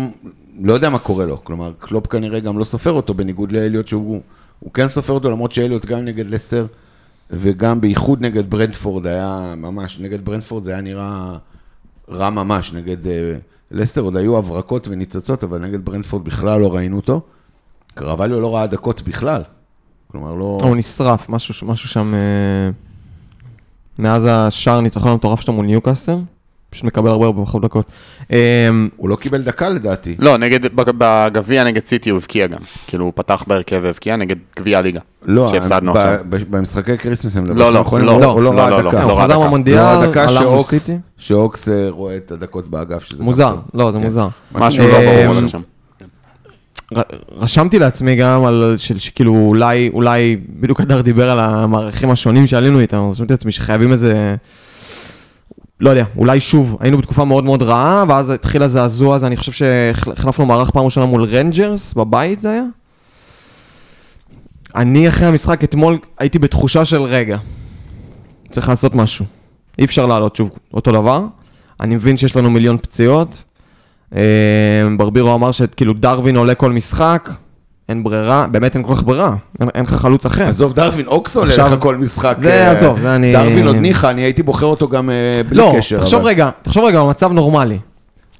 לא יודע מה קורה לו, כלומר, קלופ כנראה גם לא סופר אותו, בניגוד לאליוט שהוא הוא כן סופר אותו, למרות שאליוט גם נגד לסטר, וגם בייחוד נגד ברנטפורד היה ממש, נגד ברנטפורד זה היה נראה רע ממש, נגד אה, לסטר עוד היו הברקות וניצוצות, אבל נגד ברנטפורד בכלל לא ראינו אותו. קרבאליו לא ראה דקות בכלל. כלומר, לא... הוא נשרף, משהו, משהו שם... אה, מאז השער ניצחון המטורף שלו מול ניוקאסטר, פשוט מקבל הרבה הרבה פחות דקות. אה, הוא לא קיבל דקה לדעתי. לא, נגד, בג- בגביע נגד סיטי הוא הבקיע גם. כאילו, הוא פתח בהרכב והבקיע נגד גביע הליגה. לא, במשחקי קריסמס הם לא, לא, יכולים- לא, לא, הוא לא לא, ראה לא, לא, דקה. לא הוא ראה חזר דקה. מהמונדיאל, לא עלה מול שאוקס, סיטי. שאוקס אה, רואה את הדקות באגף, שזה גם מוזר, טוב. לא, זה כן. מוזר. משהו לא ברור שם. רשמתי לעצמי גם על של, שכאילו אולי, אולי, בדיוק הדר דיבר על המערכים השונים שעלינו איתם, רשמתי לעצמי שחייבים איזה, לא יודע, אולי שוב, היינו בתקופה מאוד מאוד רעה, ואז התחיל הזעזוע הזה, אני חושב שהחלפנו מערך פעם ראשונה מול רנג'רס, בבית זה היה. אני אחרי המשחק אתמול הייתי בתחושה של רגע, צריך לעשות משהו. אי אפשר לעלות שוב אותו דבר. אני מבין שיש לנו מיליון פציעות. אה, ברבירו אמר שכאילו דרווין עולה כל משחק, אין ברירה, באמת אין כל כך ברירה, אין, לך חלוץ אחר. עזוב, דרווין, אוקס עולה לך כל משחק. זה, אה, עזוב, זה אני- דרווין עוד ניחא, אני הייתי בוחר אותו גם אה, בלי לא, קשר. תחשוב אבל- רגע, תחשוב רגע במצב נורמלי.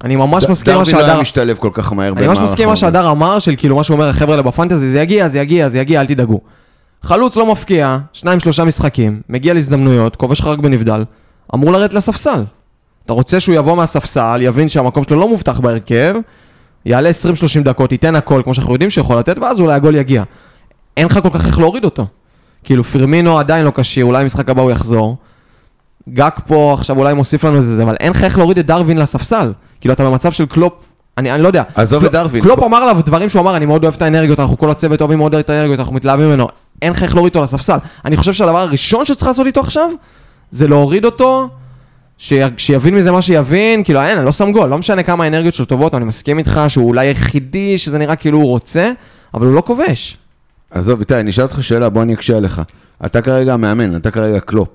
אני ממש מסכים מה דרווין לא שהדר... היה משתלב כל כך מהר אני ממש מסכים מה שהדר אמר, של כאילו מה שהוא אומר, החבר'ה האלה בפנטזי, זה יגיע, זה יגיע, זה יגיע, אל תדאגו. חלוץ לא מפקיע, שניים שלושה משחקים, מגיע להזדמנויות, כובש לך רק בנבדל, אמור לרדת לספסל. אתה רוצה שהוא יבוא מהספסל, יבין שהמקום שלו לא מובטח בהרכב, יעלה 20-30 דקות, ייתן הכל, כמו שאנחנו יודעים שיכול לתת, ואז אולי הגול יגיע. אין לך כל כך איך להוריד אותו. כאילו, פרמינו עדיין לא כשיר, אולי במשחק הבא הוא יחזור. גאקפו עכשיו אולי מוסיף לנו איזה זה, אבל אין לך איך להוריד את דרווין לספסל. כאילו, אתה במצב של קלופ, אני, אני לא יודע. עזוב את דרווין. קלופ אמר עליו דברים שהוא אמר, אני מאוד אוהב את האנרגיות, אנחנו כל הצוות אוהבים מאוד את האנרגיות, אנחנו מתלהבים ממנו. אין לך איך להוריד אותו לספסל. אני חושב שהדבר הראשון שצריך לעשות איתו עכשיו, זה להוריד אותו. שיבין מזה מה שיבין, כאילו אין, אני לא שם גול, לא משנה כמה האנרגיות שלו טובות, אני מסכים איתך שהוא אולי היחידי שזה נראה כאילו הוא רוצה, אבל הוא לא כובש. עזוב, איתי, אני אשאל אותך שאלה, בוא אני אקשה עליך. אתה כרגע המאמן, אתה כרגע קלופ.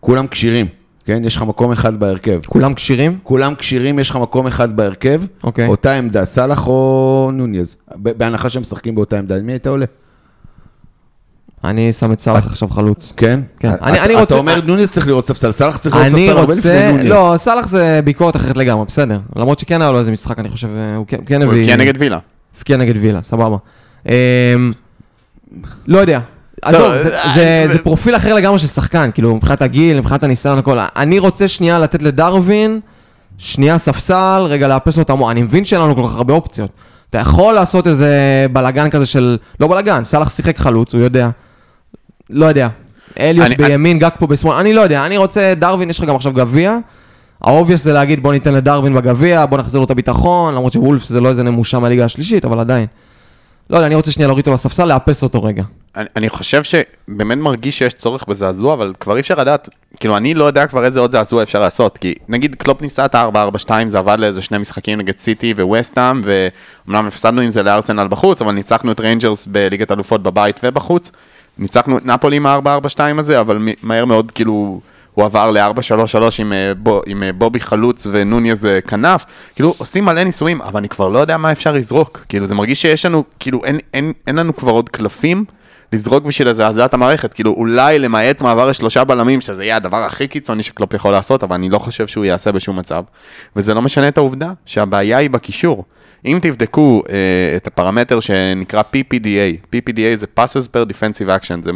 כולם כשירים, כן? יש לך מקום אחד בהרכב. כולם כשירים? כולם כשירים, יש לך מקום אחד בהרכב, אוקיי. אותה עמדה, סאלח או נוניז. בהנחה שהם משחקים באותה עמדה, מי היית מעלה? אני שם את סאלח עכשיו חלוץ. כן? כן. אתה- אני- אני אתה רוצה- אומר נוניז צריך לראות ספסל, סאלח צריך לראות ספסל הרבה לפני רוצה... נוניז. לא, סאלח זה ביקורת אחרת לגמרי, בסדר. למרות שכן היה לו איזה משחק, אני חושב, אה, הוא כן- כן הוא הביא... הבקיע נגד וילה. הבקיע נגד וילה, סבבה. אמ, לא יודע. בסדר, עזוב, אה, אה, זה פרופיל אחר לגמרי של שחקן, כאילו, מבחינת הגיל, מבחינת הניסיון, הכל. אני רוצה שנייה לתת לדרווין, שנייה ספסל, רגע לאפס לו את המוח. אני מבין שאין לנו כל כך הרבה אופציות. אתה יכול לעשות איזה בלאגן כזה של... לא בלאגן, סאלח שיחק חלוץ, הוא יודע. לא יודע. אליוט בימין, גאקפו בשמאל, אני לא יודע. אני רוצה, דרווין, יש לך גם עכשיו גביע. ה obvious זה להגיד בוא ניתן לדרווין בגביע, בוא נחזיר לו את הביטחון, למרות שוולפס זה לא איזה נמושה מהליגה השלישית, אבל עדיין. לא יודע, אני רוצה שנייה להוריד אותו לספסל, לאפס אותו רגע. אני, אני חושב שבאמת מרגיש שיש צורך בזעזוע, אבל כבר אי אפשר לדעת, כאילו אני לא יודע כבר איזה עוד זעזוע אפשר לעשות, כי נגיד קלופ ניסה את ה-4-4-2, זה עבד לאיזה שני משחקים נגד סיטי וווסטהאם, ואומנם הפסדנו עם זה לארסנל בחוץ, אבל ניצחנו את ריינג'רס בליגת אלופות בבית ובחוץ, ניצחנו את נפולי עם ה-4-4-2 הזה, אבל מהר מאוד כאילו... הוא עבר ל-4-3-3 עם, אה, בו, עם אה, בובי חלוץ ונוניז אה, כנף, כאילו עושים מלא ניסויים, אבל אני כבר לא יודע מה אפשר לזרוק, כאילו זה מרגיש שיש לנו, כאילו אין, אין, אין לנו כבר עוד קלפים לזרוק בשביל לזעזע את המערכת, כאילו אולי למעט מעבר לשלושה בלמים, שזה יהיה הדבר הכי קיצוני שקלופ יכול לעשות, אבל אני לא חושב שהוא יעשה בשום מצב, וזה לא משנה את העובדה שהבעיה היא בקישור. אם תבדקו אה, את הפרמטר שנקרא PPDA, PPDA זה Passes per Defensive Action, זה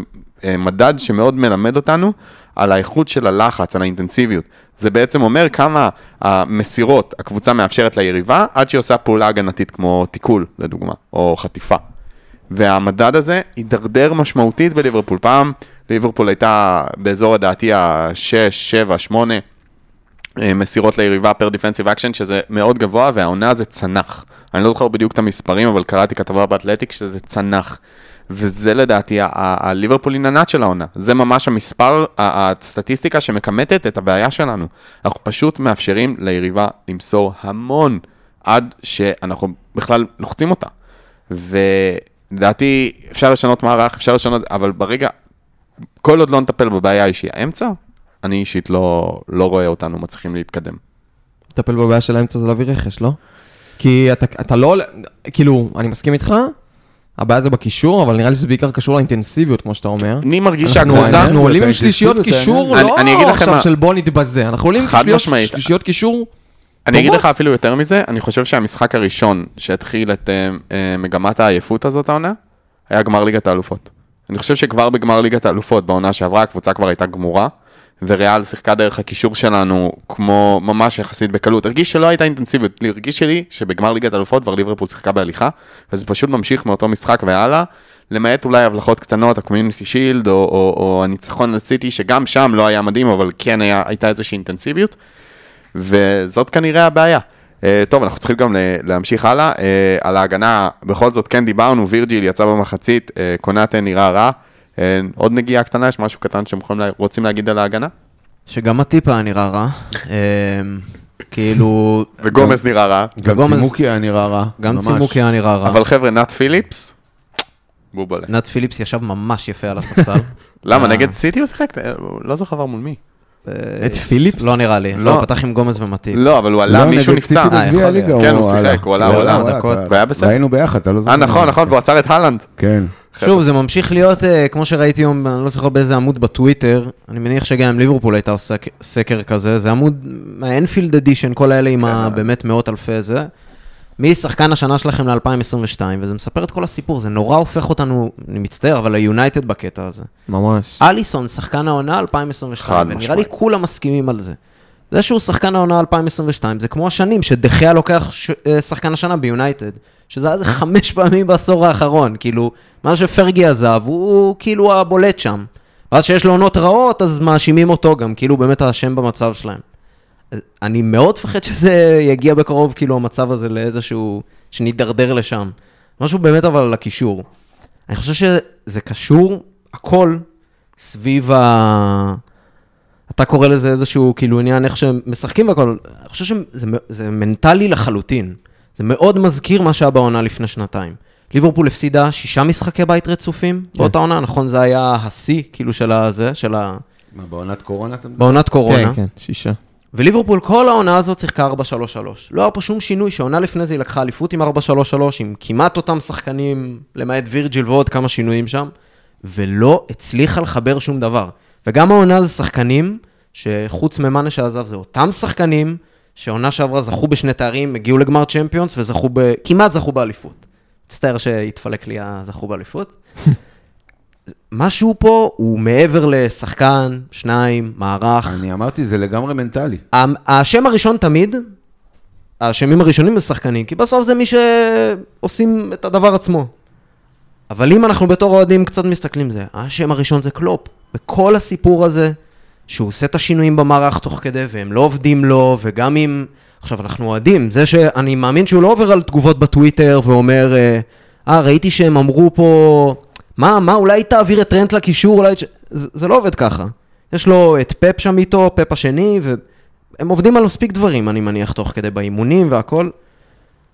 אה, מדד שמאוד מלמד אותנו על האיכות של הלחץ, על האינטנסיביות. זה בעצם אומר כמה מסירות הקבוצה מאפשרת ליריבה, עד שהיא עושה פעולה הגנתית כמו תיקול, לדוגמה, או חטיפה. והמדד הזה הידרדר משמעותית בליברפול. פעם ליברפול הייתה באזור לדעתי ה-6, 7, 8 אה, מסירות ליריבה per defensive action, שזה מאוד גבוה, והעונה הזה צנח. אני לא זוכר בדיוק את המספרים, אבל קראתי כתבה באתלטיק שזה צנח. וזה לדעתי ה Liverpool in a nutshell של העונה. זה ממש המספר, הסטטיסטיקה שמכמתת את הבעיה שלנו. אנחנו פשוט מאפשרים ליריבה למסור המון, עד שאנחנו בכלל לוחצים אותה. ולדעתי אפשר לשנות מערך, אפשר לשנות, אבל ברגע, כל עוד לא נטפל בבעיה האישי האמצע, אני אישית לא, לא רואה אותנו מצליחים להתקדם. לטפל בבעיה של האמצע זה להביא רכש, לא? כי אתה, אתה לא, כאילו, אני מסכים איתך, הבעיה זה בקישור, אבל נראה לי שזה בעיקר קשור לאינטנסיביות, כמו שאתה אומר. אני מרגיש שהקבוצה... אנחנו עולים עם שלישיות קישור, לא אני עכשיו מה- של בוא נתבזה, אנחנו עולים עם שלישיות- קישור. אני אגיד. לך אפילו יותר מזה, אני חושב שהמשחק הראשון שהתחיל את אה, אה, מגמת העייפות הזאת העונה, היה גמר ליגת האלופות. אני חושב שכבר בגמר ליגת האלופות, בעונה שעברה, הקבוצה כבר הייתה גמורה, וריאל שיחקה דרך הקישור שלנו כמו ממש יחסית בקלות. הרגיש שלא הייתה אינטנסיביות, הרגיש שלי שבגמר ליגת האלופות כבר ליברפול שיחקה בהליכה, וזה פשוט ממשיך מאותו משחק והלאה, למעט אולי הבלחות קטנות, הקומיוניטי שילד, או, או, או הניצחון על סיטי, שגם שם לא היה מדהים, אבל כן היה, הייתה איזושהי אינטנסיביות. וזאת כנראה הבעיה. Uh, טוב, אנחנו צריכים גם להמשיך הלאה. Uh, על ההגנה, בכל זאת כן דיברנו, וירג'יל יצא במחצית, uh, קונאטה נראה רע. עוד נגיעה קטנה, יש משהו קטן שהם יכולים רוצים להגיד על ההגנה? שגם הטיפה היה נראה רע. אמ, כאילו, וגומס נראה רע. גם וגומז- צימוקי היה נראה רע. גם. צימוקי היה נראה רע. אבל חבר'ה, נאט פיליפס, בובלה. נת פיליפס ישב ממש יפה על הספסל. למה, אה, נגד סיטי הוא שיחק? אה, לא זוכר עבר מול מי. את פיליפס? לא נראה לי. לא. לא, פתח עם גומז ומטיב. לא, אבל הוא עלה, לא, מישהו נפצע. אה. כן, הוא. שיחק, הוא עלה, הוא עלה, והיה בסדר. ראינו ביחד, אתה לא זוכר. אה, נכון, נכון, והוא עצר את הלנד. כן. שוב, זה ממשיך להיות, אה, כמו שראיתי היום, אני לא זוכר באיזה עמוד בטוויטר, אני מניח שגם עם ליברפול הייתה עושה סקר כזה, זה עמוד מהאנפילד אדישן, כל האלה עם ה- באמת מאות אלפי זה. מי שחקן השנה שלכם ל-2022, וזה מספר את כל הסיפור, זה נורא הופך אותנו, אני מצטער, אבל ליונייטד בקטע הזה. ממש. אליסון, שחקן העונה 2022, חד ונראה משמעית. לי כולם מסכימים על זה. זה שהוא שחקן העונה 2022, זה כמו השנים שדחיה לוקח ש... אה, שחקן השנה ביונייטד, שזה היה איזה חמש פעמים בעשור האחרון, כאילו, מה שפרגי עזב, הוא כאילו הבולט שם. ואז שיש לו עונות רעות, אז מאשימים אותו גם, כאילו באמת האשם במצב שלהם. אני מאוד מפחד שזה יגיע בקרוב, כאילו, המצב הזה לאיזשהו... שנידרדר לשם. משהו באמת אבל על הקישור. אני חושב שזה קשור, הכל, סביב ה... אתה קורא לזה איזשהו כאילו עניין איך שהם משחקים והכל, אני חושב שזה זה מנטלי לחלוטין. זה מאוד מזכיר מה שהיה בעונה לפני שנתיים. ליברפול הפסידה שישה משחקי בית רצופים באותה עונה, נכון? זה היה השיא כאילו של הזה, של מה, בעונת קורונה אתה מדבר? בעונת קורונה. כן, כן, שישה. וליברפול כל העונה הזאת שיחקה 4-3-3. לא היה פה שום שינוי, שעונה לפני זה היא לקחה אליפות עם 4-3-3, עם כמעט אותם שחקנים, למעט וירג'יל ועוד כמה שינויים שם, ולא הצליחה לחבר שום דבר. וגם העונה זה שחקנים, שחוץ ממאנה שעזב, זה אותם שחקנים, שעונה שעברה זכו בשני תארים, הגיעו לגמר צ'מפיונס וזכו ב... כמעט זכו באליפות. מצטער שהתפלק לי הזכו באליפות. משהו פה הוא מעבר לשחקן, שניים, מערך. אני אמרתי, זה לגמרי מנטלי. השם הראשון תמיד, השמים הראשונים בשחקנים, כי בסוף זה מי שעושים את הדבר עצמו. אבל אם אנחנו בתור אוהדים קצת מסתכלים זה, השם הראשון זה קלופ. בכל הסיפור הזה, שהוא עושה את השינויים במערך תוך כדי, והם לא עובדים לו, וגם אם... עכשיו, אנחנו אוהדים, זה שאני מאמין שהוא לא עובר על תגובות בטוויטר ואומר, אה, אה, ראיתי שהם אמרו פה, מה, מה, אולי תעביר את טרנט לקישור, אולי... תש-" זה, זה לא עובד ככה. יש לו את פפ שם איתו, פפ השני, והם עובדים על מספיק דברים, אני מניח, תוך כדי באימונים והכל.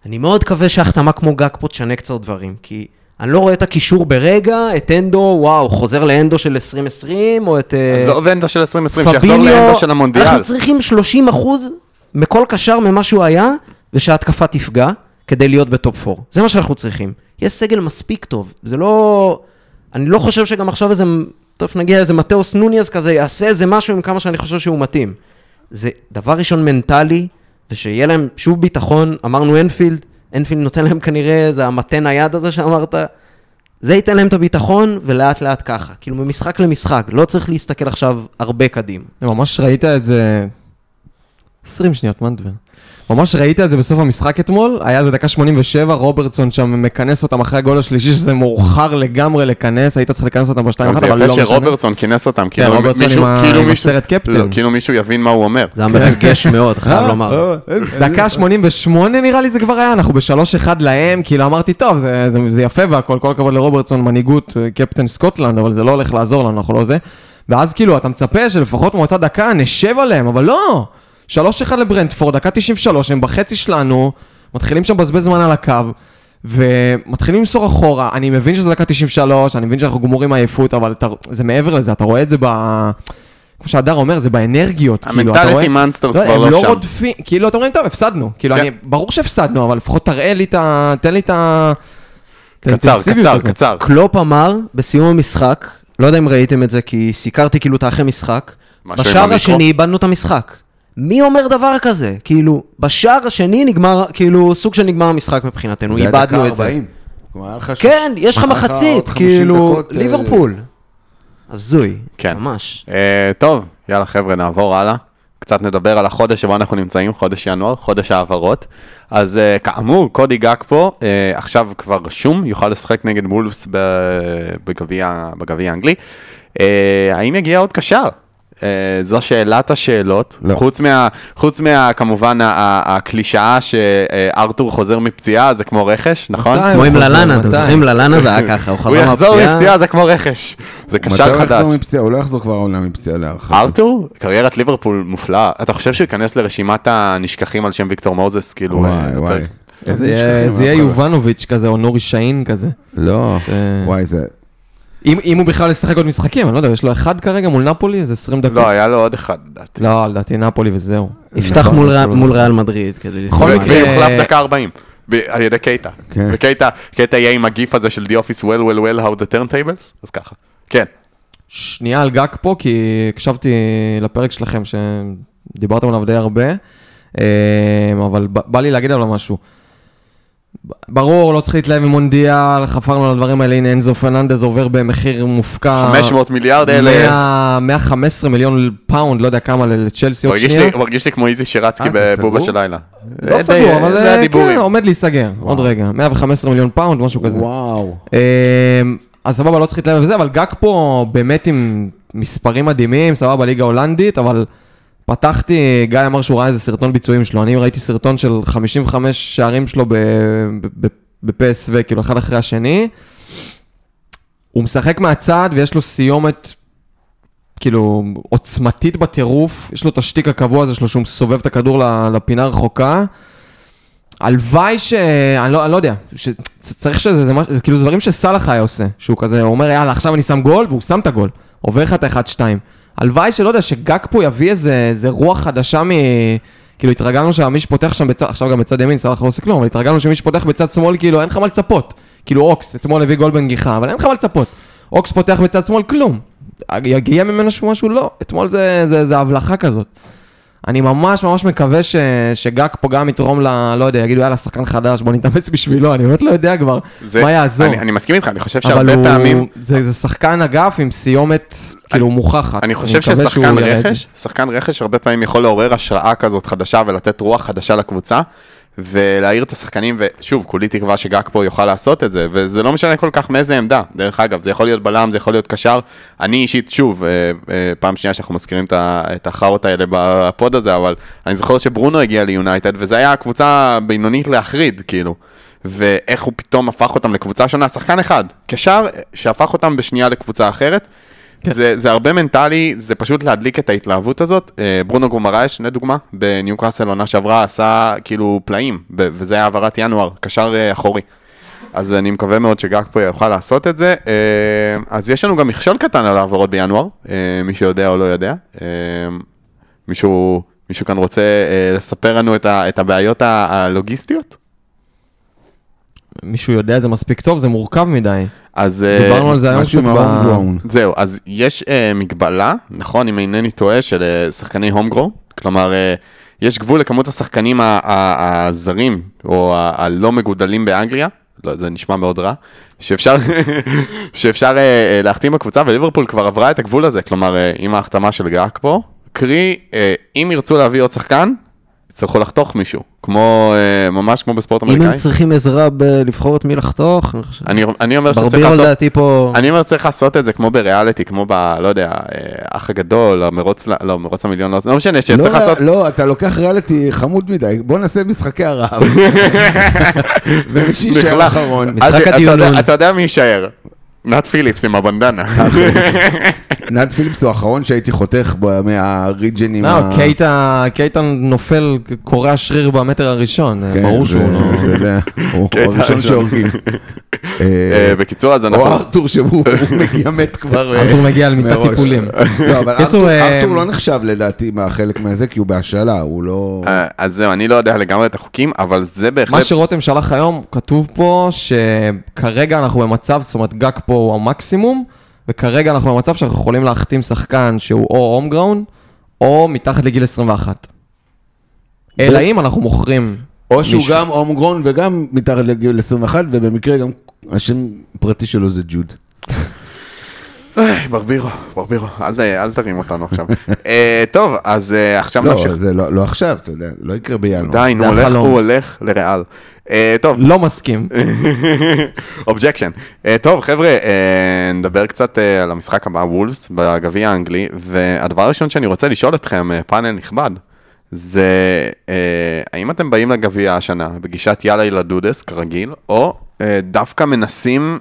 אני מאוד מקווה שהחתמה כמו גג פה תשנה קצת דברים, כי אני לא רואה את הקישור ברגע, את אנדו, וואו, חוזר לאנדו של 2020, או את... אה, עזוב אנדו של 2020, שיחזור לאנדו של המונדיאל. אנחנו צריכים 30 אחוז מכל קשר ממה שהוא היה, ושההתקפה תפגע, כדי להיות בטופ 4. זה מה שאנחנו צריכים. יש סגל מספיק טוב, זה לא... אני לא חושב שגם עכשיו איזה... תכף נגיע איזה מתאוס נוניאז כזה, יעשה איזה משהו עם כמה שאני חושב שהוא מתאים. זה דבר ראשון מנטלי, ושיהיה להם שוב ביטחון, אמרנו אנפילד, אנפילד נותן להם כנראה, זה המטה נייד הזה שאמרת, זה ייתן להם את הביטחון, ולאט לאט ככה. כאילו ממשחק למשחק, לא צריך להסתכל עכשיו הרבה קדימה. ממש ראית את זה... 20 שניות, מה נדבר? ממש ראית את זה בסוף המשחק אתמול, היה איזה דקה 87, רוברטסון שם מכנס אותם אחרי הגול השלישי, שזה מאוחר לגמרי לכנס, היית צריך לכנס אותם בשתיים אחת, זה אבל לא יפה משנה. שרוברטסון כינס אותם, כאילו רוברטסון מישהו- כאילו מישהו- הסרט קפטן. לא, כאילו מישהו יבין מה הוא אומר. זה היה מרגש מאוד, חייב אה, לומר. דקה 88 נראה לי זה כבר היה, אנחנו ב-3-1 להם, כאילו אמרתי, טוב, זה, זה, זה יפה והכל, כל הכבוד לרוברטסון, מנהיגות, אה, קפטן סקוטלנד, אבל זה לא הולך לעזור לנו, אנחנו לא זה. ואז כאילו, אתה מצפה שלפחות מאותה דקה נשב עליהם, אבל לא! 3-1 לברנטפורד, דקה 93, הם בחצי שלנו, מתחילים שם לבזבז זמן על הקו, ומתחילים למסור אחורה, אני מבין שזה דקה 93, אני מבין שאנחנו גמורים מעייפות, אבל אתה, זה מעבר לזה, אתה רואה את זה ב... כמו שהדר אומר, זה באנרגיות, כאילו, אתה רואה... ה mentality monsters לא, כבר הם לא לא שם. רודפים, כאילו, אתם רואים, טוב, הפסדנו. כאילו, כן. אני, ברור שהפסדנו, אבל לפחות תראה לי את ה... תן לי את ה... קצר, קצר, הזאת. קצר. קלופ אמר בסיום המשחק, לא יודע אם ראיתם את זה, כי סיקרתי כאילו את האחרי משחק, בשער המיקרו? השני איבדנו את המשחק. מי אומר דבר כזה? כאילו, בשער השני נגמר, כאילו, סוג של נגמר המשחק מבחינתנו, זה דקה איבדנו את זה. 40. כלומר, היה לך ש- כן, יש לך מחצית, 50 כאילו, דקות, אה, ליברפול. הזוי, כן. ממש. אה, טוב, יאללה חבר'ה, נעבור הלאה. קצת נדבר על החודש שבו אנחנו נמצאים, חודש ינואר, חודש העברות. אז אה, כאמור, קודי גג פה, אה, עכשיו כבר רשום, יוכל לשחק נגד וולפס בגביע האנגלי. אה, האם יגיע עוד קשר? אה, זו שאלת השאלות, לא. חוץ מה, חוץ מה, כמובן, הקלישאה שארתור חוזר מפציעה, זה כמו רכש, נכון? כמו עם ללאנה, אתם? זוכרים? ללאנה זה היה ככה, הוא הוא חזר יחזור מהפציעה. מפציעה, זה כמו רכש. זה מתי קשר הוא חדש. יחזור מפציעה? הוא לא יחזור כבר העונה מפציעה להערכה. ארתור, קריירת ליברפול מופלאה. אתה חושב שהוא ייכנס לרשימת הנשכחים על שם ויקטור מוזס? כאילו... וואי, אה, וואי. זה יהיה- יובנוביץ' כזה, או נורי שאין כזה. לא, וואי, זה... אם אם הוא בכלל ישחק עוד משחקים, אני לא יודע, יש לו אחד כרגע מול נפולי, איזה 20 דקות. לא, היה לו עוד אחד, לדעתי. לא, לדעתי נפולי וזהו. יפתח נכון, מול ריאל- נכון. מול ריאל מדריד, כדי לזכור. בכל מקרה-. ויוחלף דקה 40. ב- על ידי קייטה. כן. וקייטה קייטה יהיה עם הגיף הזה של The Office well well well how the turntables? אז ככה. כן. שנייה על גג פה, כי הקשבתי לפרק שלכם שדיברתם עליו די הרבה, אה, אבל ב- בא לי להגיד עליו משהו. ברור, לא צריך להתלהב ממונדיאל, חפרנו על הדברים האלה, הנה אנזו פרננדז עובר במחיר מופקע. 500 מיליארד אלה. 100 115 מיליון פאונד, לא יודע כמה, לצ'לסי עוד שנייה. מרגיש לי כמו איזי שרצקי אה, בבובה? של לילה. לא די- סגור, אבל אה. כן, עומד להיסגר, עוד רגע. 115 מיליון פאונד, משהו כזה. וואו. אמ, אז סבבה, לא צריך להתלהב וזה, אבל גאקפו באמת עם מספרים מדהימים, סבבה, ליגה הולנדית, אבל פתחתי, גיא אמר שהוא ראה איזה סרטון ביצועים שלו, אני ראיתי סרטון של 55 שערים שלו ב-PSV, כאילו אחד אחרי השני. הוא משחק מהצד ויש לו סיומת, כאילו, עוצמתית בטירוף, יש לו את השטיק הקבוע הזה שלו שהוא מסובב את הכדור לפינה הרחוקה. הלוואי ש... אני לא, אני לא יודע, ש... צריך שזה, זה, מש... זה כאילו זה דברים שסאלח היה עושה, שהוא כזה, אומר, יאללה, עכשיו אני שם גול, והוא שם את הגול. עובר לך את ה-1-2. הלוואי שלא יודע, שגג פה יביא איזה, איזה רוח חדשה מ... כאילו התרגלנו שמי שפותח שם בצד, עכשיו גם בצד ימין, סלח לא עושה כלום, אבל התרגלנו שמי שפותח בצד שמאל, כאילו אין לך מה לצפות. כאילו אוקס, אתמול הביא גול בנגיחה, אבל אין לך מה לצפות. אוקס פותח בצד שמאל, כלום. יגיע ממנו משהו? לא. אתמול זה, זה, זה הבלחה כזאת. אני ממש ממש מקווה ש, שגג פה גם יתרום ל... לא יודע, יגידו, יאללה, שחקן חדש, בוא נתאמץ בשבילו, אני באמת לא יודע כבר זה- מה יעזור. אני, אני מסכים איתך, אני חושב שהרבה הוא... פעמים... זה, זה שחקן אגף עם סיומת, כאילו, מוכחת. אני חושב שהוא ששחקן. רכש, שחקן רכש הרבה פעמים יכול לעורר השראה כזאת חדשה ולתת רוח חדשה לקבוצה. ולהעיר את השחקנים, ושוב, כולי תקווה שגג פה יוכל לעשות את זה, וזה לא משנה כל כך מאיזה עמדה, דרך אגב, זה יכול להיות בלם, זה יכול להיות קשר. אני אישית, שוב, אה, אה, פעם שנייה שאנחנו מזכירים את החארות האלה בפוד הזה, אבל אני זוכר שברונו הגיע ליונייטד, וזו הייתה קבוצה בינונית להחריד, כאילו. ואיך הוא פתאום הפך אותם לקבוצה שונה, שחקן אחד, קשר שהפך אותם בשנייה לקבוצה אחרת. כן. זה, זה הרבה מנטלי, זה פשוט להדליק את ההתלהבות הזאת. אה, ברונו גומרייש, לדוגמה, בניוקאסל עונה שעברה עשה כאילו פלאים, וזה היה העברת ינואר, קשר אה, אחורי. אז אני מקווה מאוד שגג פה יוכל לעשות את זה. אה, אז יש לנו גם מכשול קטן על העברות בינואר, מי שיודע או לא יודע. מישהו, מישהו כאן רוצה לספר לנו את, ה, את הבעיות הלוגיסטיות? מישהו יודע את זה מספיק טוב, זה מורכב מדי. אז... אה, דיברנו על זה היום קצת ב... זהו, אז יש אה, מגבלה, נכון, אם אינני טועה, של אה, שחקני הומגרו, כלומר, אה, יש גבול לכמות השחקנים ה- ה- הזרים, או ה- הלא מגודלים באנגליה, לא, זה נשמע מאוד רע, שאפשר, שאפשר אה, אה, להחתים בקבוצה, וליברפול כבר עברה את הגבול הזה, כלומר, אה, עם ההחתמה של גאק פה, קרי, אה, אם ירצו להביא עוד שחקן, יצטרכו לחתוך מישהו, כמו, אה, ממש כמו בספורט אם אמריקאי. הם צריכים עזרה בלבחור את מי לחתוך, אני. אני, אני אומר שצריך לעשות... לדעתי פה... אני אומר, צריך לעשות את זה כמו בריאליטי, כמו ב... לא יודע, אה, האח הגדול, המרוץ, לא, מרוץ המיליון, לא, לא משנה, שצריך לא, לעשות... לא, אתה לוקח ריאליטי חמוד מדי, בוא נעשה משחקי הרעב. ומי שיישאר בכלל. אחרון. משחק הדיונון. יודע- אתה יודע מי יישאר? נאט פיליפס עם הבנדנה. נד פיליפס הוא האחרון שהייתי חותך מהריג'נים. לא, קייטה, קייטה נופל, קורע שריר במטר הראשון, כן, ברור שהוא לא... הוא הראשון. שהורגים. אה, אה, בקיצור, אז או אנחנו... ארתור שהוא הוא מגיע מת כבר אה, ארתור מגיע על מיטת. טיפולים. לא, אבל ארתור- אה, לא נחשב לדעתי מהחלק מהזה, כי הוא בהשאלה, הוא לא... אה, אז זהו, אני לא יודע לגמרי את החוקים, אבל זה בהחלט... מה שרותם שלח היום, כתוב פה שכרגע אנחנו במצב, זאת אומרת גג פה הוא המקסימום, וכרגע אנחנו במצב שאנחנו יכולים להחתים שחקן שהוא או הום גראון, או מתחת לגיל 21. אלא אם אנחנו מוכרים או שהוא מישהו. גם הומגרון וגם מתחת לגיל 21, ובמקרה גם השם הפרטי שלו זה ג'וד. ברבירו, ברבירו, אל אל תרים אותנו עכשיו. אה, טוב, אז אה, עכשיו נמשיך. לא, זה לא לא עכשיו, אתה יודע, לא יקרה בינואר. די, נו, הולך-. הוא הולך לריאל. אה, טוב, לא מסכים. objection. טוב, חבר'ה, נדבר קצת על המשחק הבא, וולפס, בגביע האנגלי, והדבר הראשון שאני רוצה לשאול אתכם, פאנל נכבד, זה האם אתם באים לגביע השנה בגישת יאללה ילדודס, כרגיל, או דווקא מנסים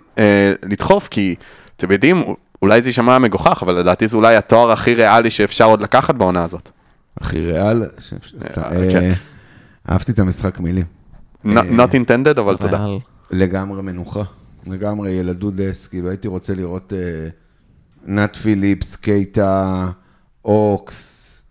לדחוף, כי אתם יודעים, אולי זה יישמע מגוחך, אבל לדעתי זה אולי התואר הכי ריאלי שאפשר עוד לקחת בעונה הזאת. הכי ריאל. אה, אה, כן. אהבתי את המשחק מילים. Not not intended, אבל תודה. לגמרי מנוחה. לגמרי ילדודס, כאילו הייתי רוצה לראות אה, נאט פיליפס, קייטה, אוקס.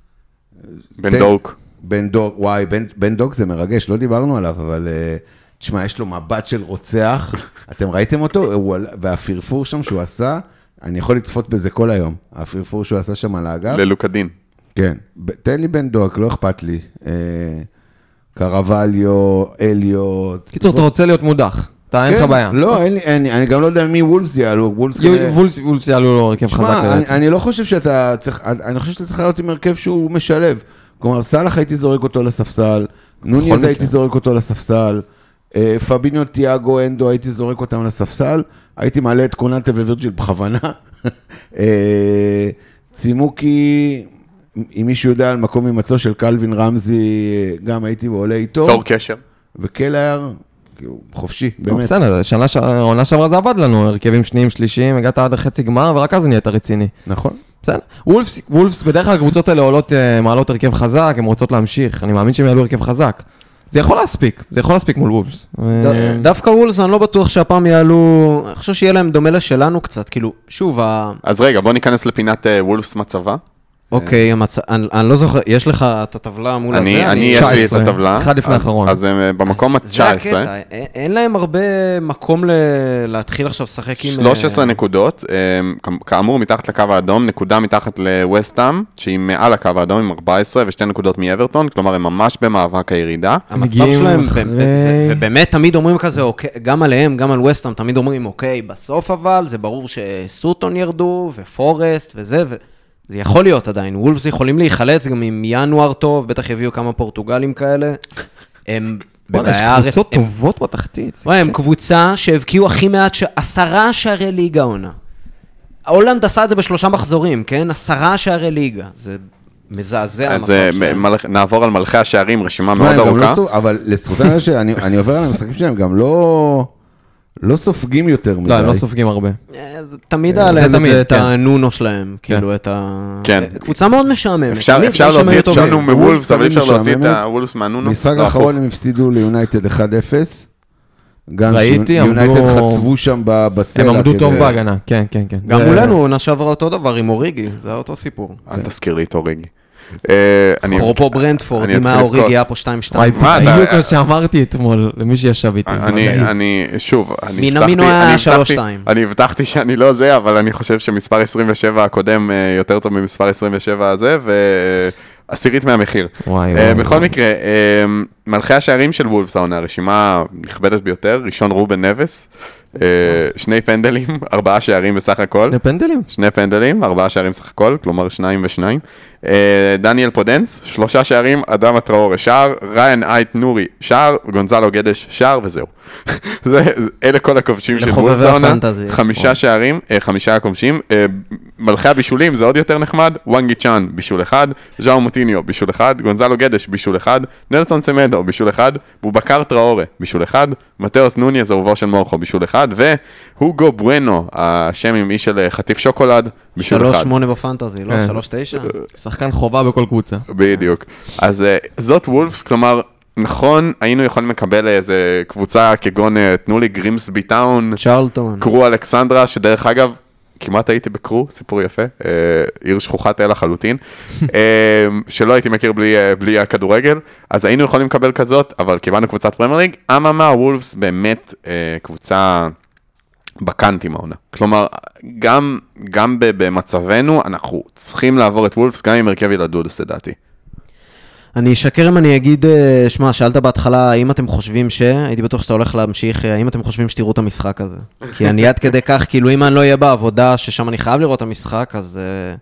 בן דוק. בן דוק, וואי, בן, דוק זה מרגש, לא דיברנו עליו, אבל אה, תשמע, יש לו מבט של רוצח. אתם ראיתם אותו? והפרפור שם שהוא עשה, אני יכול לצפות בזה כל היום. הפרפור שהוא עשה שם על האגף. ללוקדין. כן, תן לי בן דוק, לא אכפת לי. אה, קרווליו, אליוט. קיצור, אתה רוצה להיות מודח. אתה, אין לך כן, בעיה. לא, אין לי, אין לי, אני גם לא יודע מי וולס יעלו. וולס כנראה- וולס וולס יעלו לו הרכב חזק. שמע, אני, לא חושב שאתה צריך, אני חושב שאתה צריך לעלות עם הרכב שהוא משלב. כלומר, סאלח הייתי זורק אותו לספסל, נוניז מקרה. הייתי זורק אותו לספסל, פביניו, תיאגו, אנדו, הייתי זורק אותם לספסל, הייתי מעלה את קוננטה ווירג'יל בכוונה. אה, צימוקי, אם מישהו יודע על מקום הימצאו של קלווין רמזי, אה, גם הייתי עולה איתו. צור קשר. וקלר, כאילו, חופשי, לא, באמת. בסדר, שנה ש- עונה שעברה זה עבד לנו, הרכבים שניים, שלישיים, הגעת עד החצי גמר, ורק אז נהיית רציני. נכון. בסדר. וולפס, וולפס, בדרך כלל הקבוצות האלה עולות, אה, מעלות הרכב חזק, הן רוצות להמשיך, אני מאמין שהם יעלו הרכב חזק. זה יכול להספיק, זה יכול להספיק מול וולפס. אה, דווקא וולס, אני לא בטוח שהפעם יעלו, אני חושב שיהיה להם דומה לשלנו קצת, כאילו, שוב, ה- אז רגע, בוא ניכנס לפינת אה, וולפס מצבה. אוקיי, המצ- אני אני לא זוכר, יש לך את הטבלה מול אני, הזה? אני, יש לי את 19, הטבלה. אחד לפני אז- האחרון. אז הם אה, במקום אז זה ה-19. הקטע, אין- אין להם הרבה מקום ל- להתחיל עכשיו לשחק עם... 13 אה, נקודות, אה, כאמור מתחת לקו האדום, נקודה מתחת לווסטהאם, שהיא מעל הקו האדום עם 14 ושתי נקודות מאברטון, כלומר הם ממש במאבק הירידה. המצב שלהם, אחרי- ובאמת תמיד אומרים כזה, אוקיי, גם עליהם, גם על וסטהאם, תמיד אומרים, אוקיי, בסוף אבל, זה ברור שסוטון ירדו, ופורסט, וזה, וזה יכול להיות עדיין. וולפס יכולים להיחלץ גם עם ינואר טוב, בטח יביאו כמה פורטוגלים כאלה. הם בוא'נה, יש בבעיה קבוצות הם- טובות בתחתית. וואי, הם קבוצה שהבקיעו הכי מעט, ש- עשרה שערי ליגה עונה. הולנד עשה את זה בשלושה מחזורים, כן? עשרה שערי ליגה. זה מזעזע אז אה, המצב שלהם. נעבור על מלכי השערים, רשימה מאוד לא ארוכה. סוג- אבל לזכותם שאני אני עובר על המשחקים שלהם, גם לא... לא סופגים יותר מדי. לא, הם לא סופגים הרבה. אה, זה תמיד אה, היה זה להם את כן. הנונו שלהם, כאילו, את ה... כן. אה, קבוצה מאוד משעממת. אפשר להוציא את. שונו מוולפס, אבל אי אפשר להוציא את. הוולפס מהנונו. במשחק לא, האחרון הם הפסידו ליונייטד 1-0. גם ראיתי, שיונייטד עמדו- חצבו שם ב- בסלע. הם עמדו טוב בהגנה, כן, כן, כן. גם מולנו, עונה שעברה אותו דבר עם אוריגי, זה היה אותו סיפור. אל תזכיר לי את אוריגי. אה, אפרופו ברנדפורד, אם היה. אוריגי היה פה 2-2. וואי, מה, אתה- בדיוק מה שאמרתי אתמול למי שישב איתי. אני, שוב, אני מן הבטחתי, המינו היה אני הבטחתי- 3-2. אני הבטחתי שאני לא זה, אבל אני חושב שמספר 27 הקודם אה, יותר טוב ממספר 27 הזה, ועשירית מהמחיר. וואי, אה, וואי. בכל מקרה, מלכי השערים של וולפס העונה, רשימה נכבדת ביותר, ראשון רובן נבס, אה, שני פנדלים, ארבעה שערים בסך הכל. לפנדלים. שני פנדלים, ארבעה שערים סך הכל, כלומר שניים ושניים. אה, דניאל פודנס, שלושה שערים, אדמה טראורה שער, ריאן איית נורי שער, גונזלו גדש שער וזהו. זה, אלה כל הכובשים של וולפס העונה. חמישה שערים, אה, חמישה הכובשים. מלכי הבישולים זה עוד יותר נחמד, הוואנג הי צ'אן בישול אחד, ז'או מוטיניו בישול אחד, גונזלו גדש בישול אחד, נלסון סמדו בישול אחד, בובקר טראורה בישול אחד, מתאוס נוניאז אהובו של מורכו בישול אחד, והוגו בואנו, השם עם איש של אה, חטיף שוקולד, בישול אחד. 3-8 בפנטזי, לא? כן. 3-9? שחקן חובה בכל קבוצה. בדיוק. אז אה, זאת וולפס, כלומר, נכון, היינו יכולים לקבל איזה קבוצה כגון, אה, תנו לי גרימסבי טאון, צ'רלטון. קרו אלכסנדרה, שדרך אגב, כמעט הייתי בקרו, סיפור יפה, אה, עיר שכוחת אל לחלוטין, אה, שלא הייתי מכיר בלי, אה, בלי הכדורגל, אז היינו יכולים לקבל כזאת, אבל קיבלנו קבוצת פרמייר ליג, אממה, וולפס באמת אה, קבוצה בקאנטים העונה. כלומר, גם, גם במצבנו, אנחנו צריכים לעבור את וולפס, גם עם הרכב ילדודס לדעתי. אני אשקר אם אני אגיד, אה, שמע, שאלת בהתחלה, האם אתם חושבים ש... הייתי בטוח שאתה הולך להמשיך, אה, האם אתם חושבים שתראו את המשחק הזה? כי אני עד כדי כך, כאילו, אם אני לא אהיה בעבודה, ששם אני חייב לראות את המשחק, אז... אה,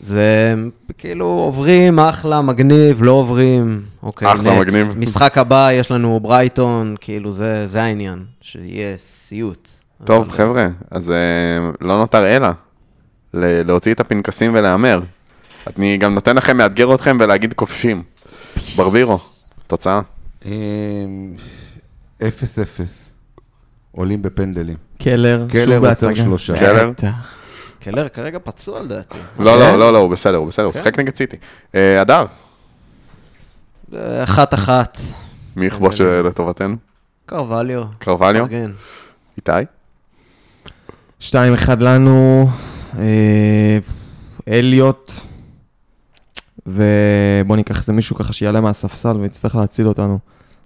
זה כאילו עוברים, אחלה, מגניב, לא עוברים, אוקיי, אחלה, next. מגניב. משחק הבא, יש לנו ברייטון, כאילו, זה, זה העניין, שיהיה סיוט. טוב, אבל- חבר'ה, אז לא נותר אלא להוציא את הפנקסים ולהמר. אני גם נותן לכם, מאתגר אתכם ולהגיד כובשים. ברבירו, תוצאה. אמ, 0-0. עולים בפנדלים. קלר, קלר בהצגה. שלושה. קלר? קלר כרגע פצוע לדעתי. לא, לא, לא, לא, הוא בסדר, הוא בסדר, הוא שיחק נגד סיטי. אה, הדר, אה, אחת-אחת. מי יכבוש אה, לטובתנו? קרווליו. קרווליו? איתי? 2-1 לנו, אה, אליוט, ובוא ניקח איזה מישהו ככה שיעלה מהספסל ויצטרך להציל אותנו.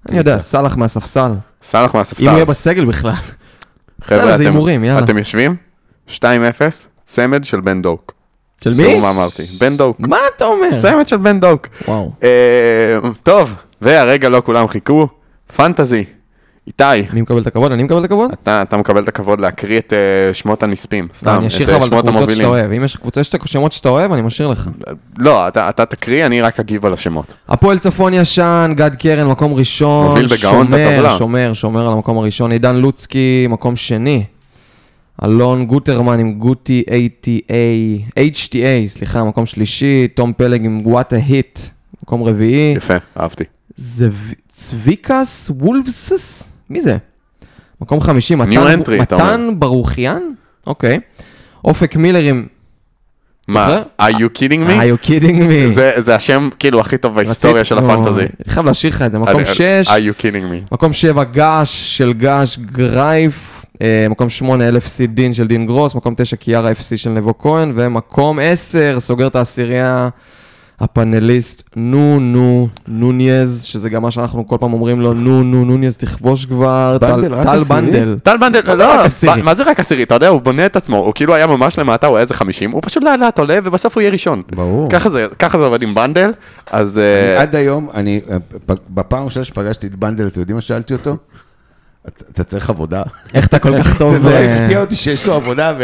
אני יודע, סאלח מהספסל, סאלח אם הוא מהספסל. יהיה בסגל בכלל. חבר'ה, זה הימורים, יאללה. אתם יושבים? 2-0, צמד של בן דוק. של מי? מה אמרתי? בן דוק. מה אתה אומר? צמד של בן דוק. וואו. אה, טוב, והרגע לא כולם חיכו, פנטזי. איתי, אני מקבל את הכבוד? אני מקבל את הכבוד? אתה, אתה מקבל את הכבוד להקריא את uh, שמות הנספים, לא, סתם, אני את אשאיר אה, לך אבל את שמות הקבוצות שאתה המובילים. אוהב. אם יש קבוצה שאתה שמות שאתה אוהב, אני משאיר לך. לא, אתה, אתה תקריא, אני רק אגיב על השמות. הפועל צפון ישן, גד קרן, מקום ראשון. מוביל בגאון את שומר, הטבלה. שומר, שומר על המקום הראשון. עידן לוצקי, מקום שני. אלון גוטרמן עם גוטי ATA, HTA, סליחה, מקום שלישי. תום פלג עם וואטה היט, מקום רביעי. יפה, אהבתי. זו- צביקס וולפסס? מי זה? מקום חמישי, מתן, entry. מתן ברוכיאן? אוקיי. אופק מילר עם... מה, are you kidding me? are you kidding me? זה, זה השם כאילו הכי טוב בהיסטוריה של הפנטזי. אני חייב להשאיר לך את זה. מקום אני- שש, are you kidding me? מקום שבע גש של גש גרייף. אה, מקום 8, LFC דין של דין גרוס, מקום 9, קיארה FC של נבו כהן, ומקום 10, סוגר את העשירייה, הפאנליסט נו נו נוניז, שזה גם מה שאנחנו כל פעם אומרים לו, נו נו נוניז, תכבוש כבר, טל? בנדל. טל בנדל, מה זה לא, רק עשירי? מה- זה רק עשירי? אתה יודע, הוא בונה את עצמו, הוא כאילו היה ממש למטה, הוא היה איזה 50, הוא פשוט לאט לאט עולה, ובסוף הוא יהיה ראשון. ברור. ככה זה, עובד עם בנדל, אז... אה, עד היום, אני, פ- בפעם הראשונה שפגשתי את בנדל, אתם יודעים מה שאלתי אותו? "אתה- צריך עבודה? איך אתה כל כך טוב? זה נורא אה, הפתיע אותי שיש לו עבודה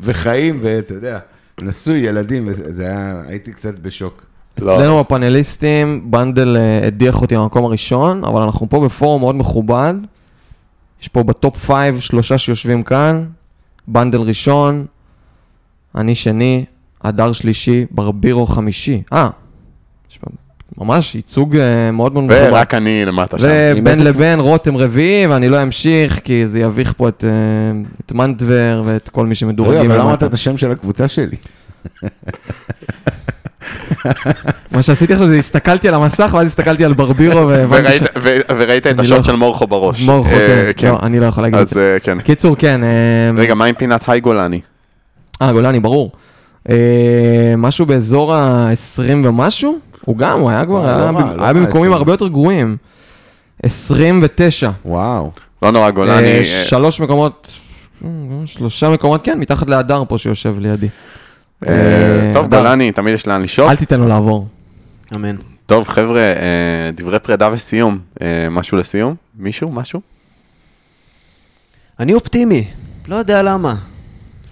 וחיים, ואתה יודע, נשוי, ילדים, זה היה, הייתי קצת בשוק. לא. אצלנו בפאנליסטים, בנדל אה, הדיח אותי במקום הראשון, אבל אנחנו פה בפורום מאוד מכובד. יש פה ב top five שלושה שיושבים כאן, בנדל ראשון, אני שני, הדר שלישי, ברבירו חמישי. אה, יש פה ממש ייצוג אה, מאוד מאוד מכובד. ורק אני למטה שם. ובין לבין רותם רביעי, ואני לא אמשיך, כי זה יביך פה את, אה, את מנטבר ואת כל מי שמדורגים רגע, אבל לא אמרת למטה. את השם של הקבוצה שלי. מה שעשיתי עכשיו זה הסתכלתי על המסך, ואז הסתכלתי על ברבירו, והבנתי ש... וראית- את השוט לא- של מורכו בראש. מורכו, אה, כן, לא, אני לא יכול להגיד את זה. אה, כן. קיצור, כן. אה, רגע, מה עם פינת היי גולני? אה, גולני, ברור. משהו באזור ה-20 ומשהו? הוא גם, הוא היה כבר, לא היה לא רע, במקומים 20. הרבה יותר גרועים. 29. וואו. לא נורא, גולני. שלוש מקומות, שלושה מקומות, כן, מתחת להדר פה שיושב לידי. אה, אה, טוב. גולני, תמיד יש לאן לשאוף. אל תיתן לו לעבור. אמן. טוב, חבר'ה, אה, דברי פרידה וסיום. משהו לסיום? מישהו? משהו? אני אופטימי, לא יודע למה.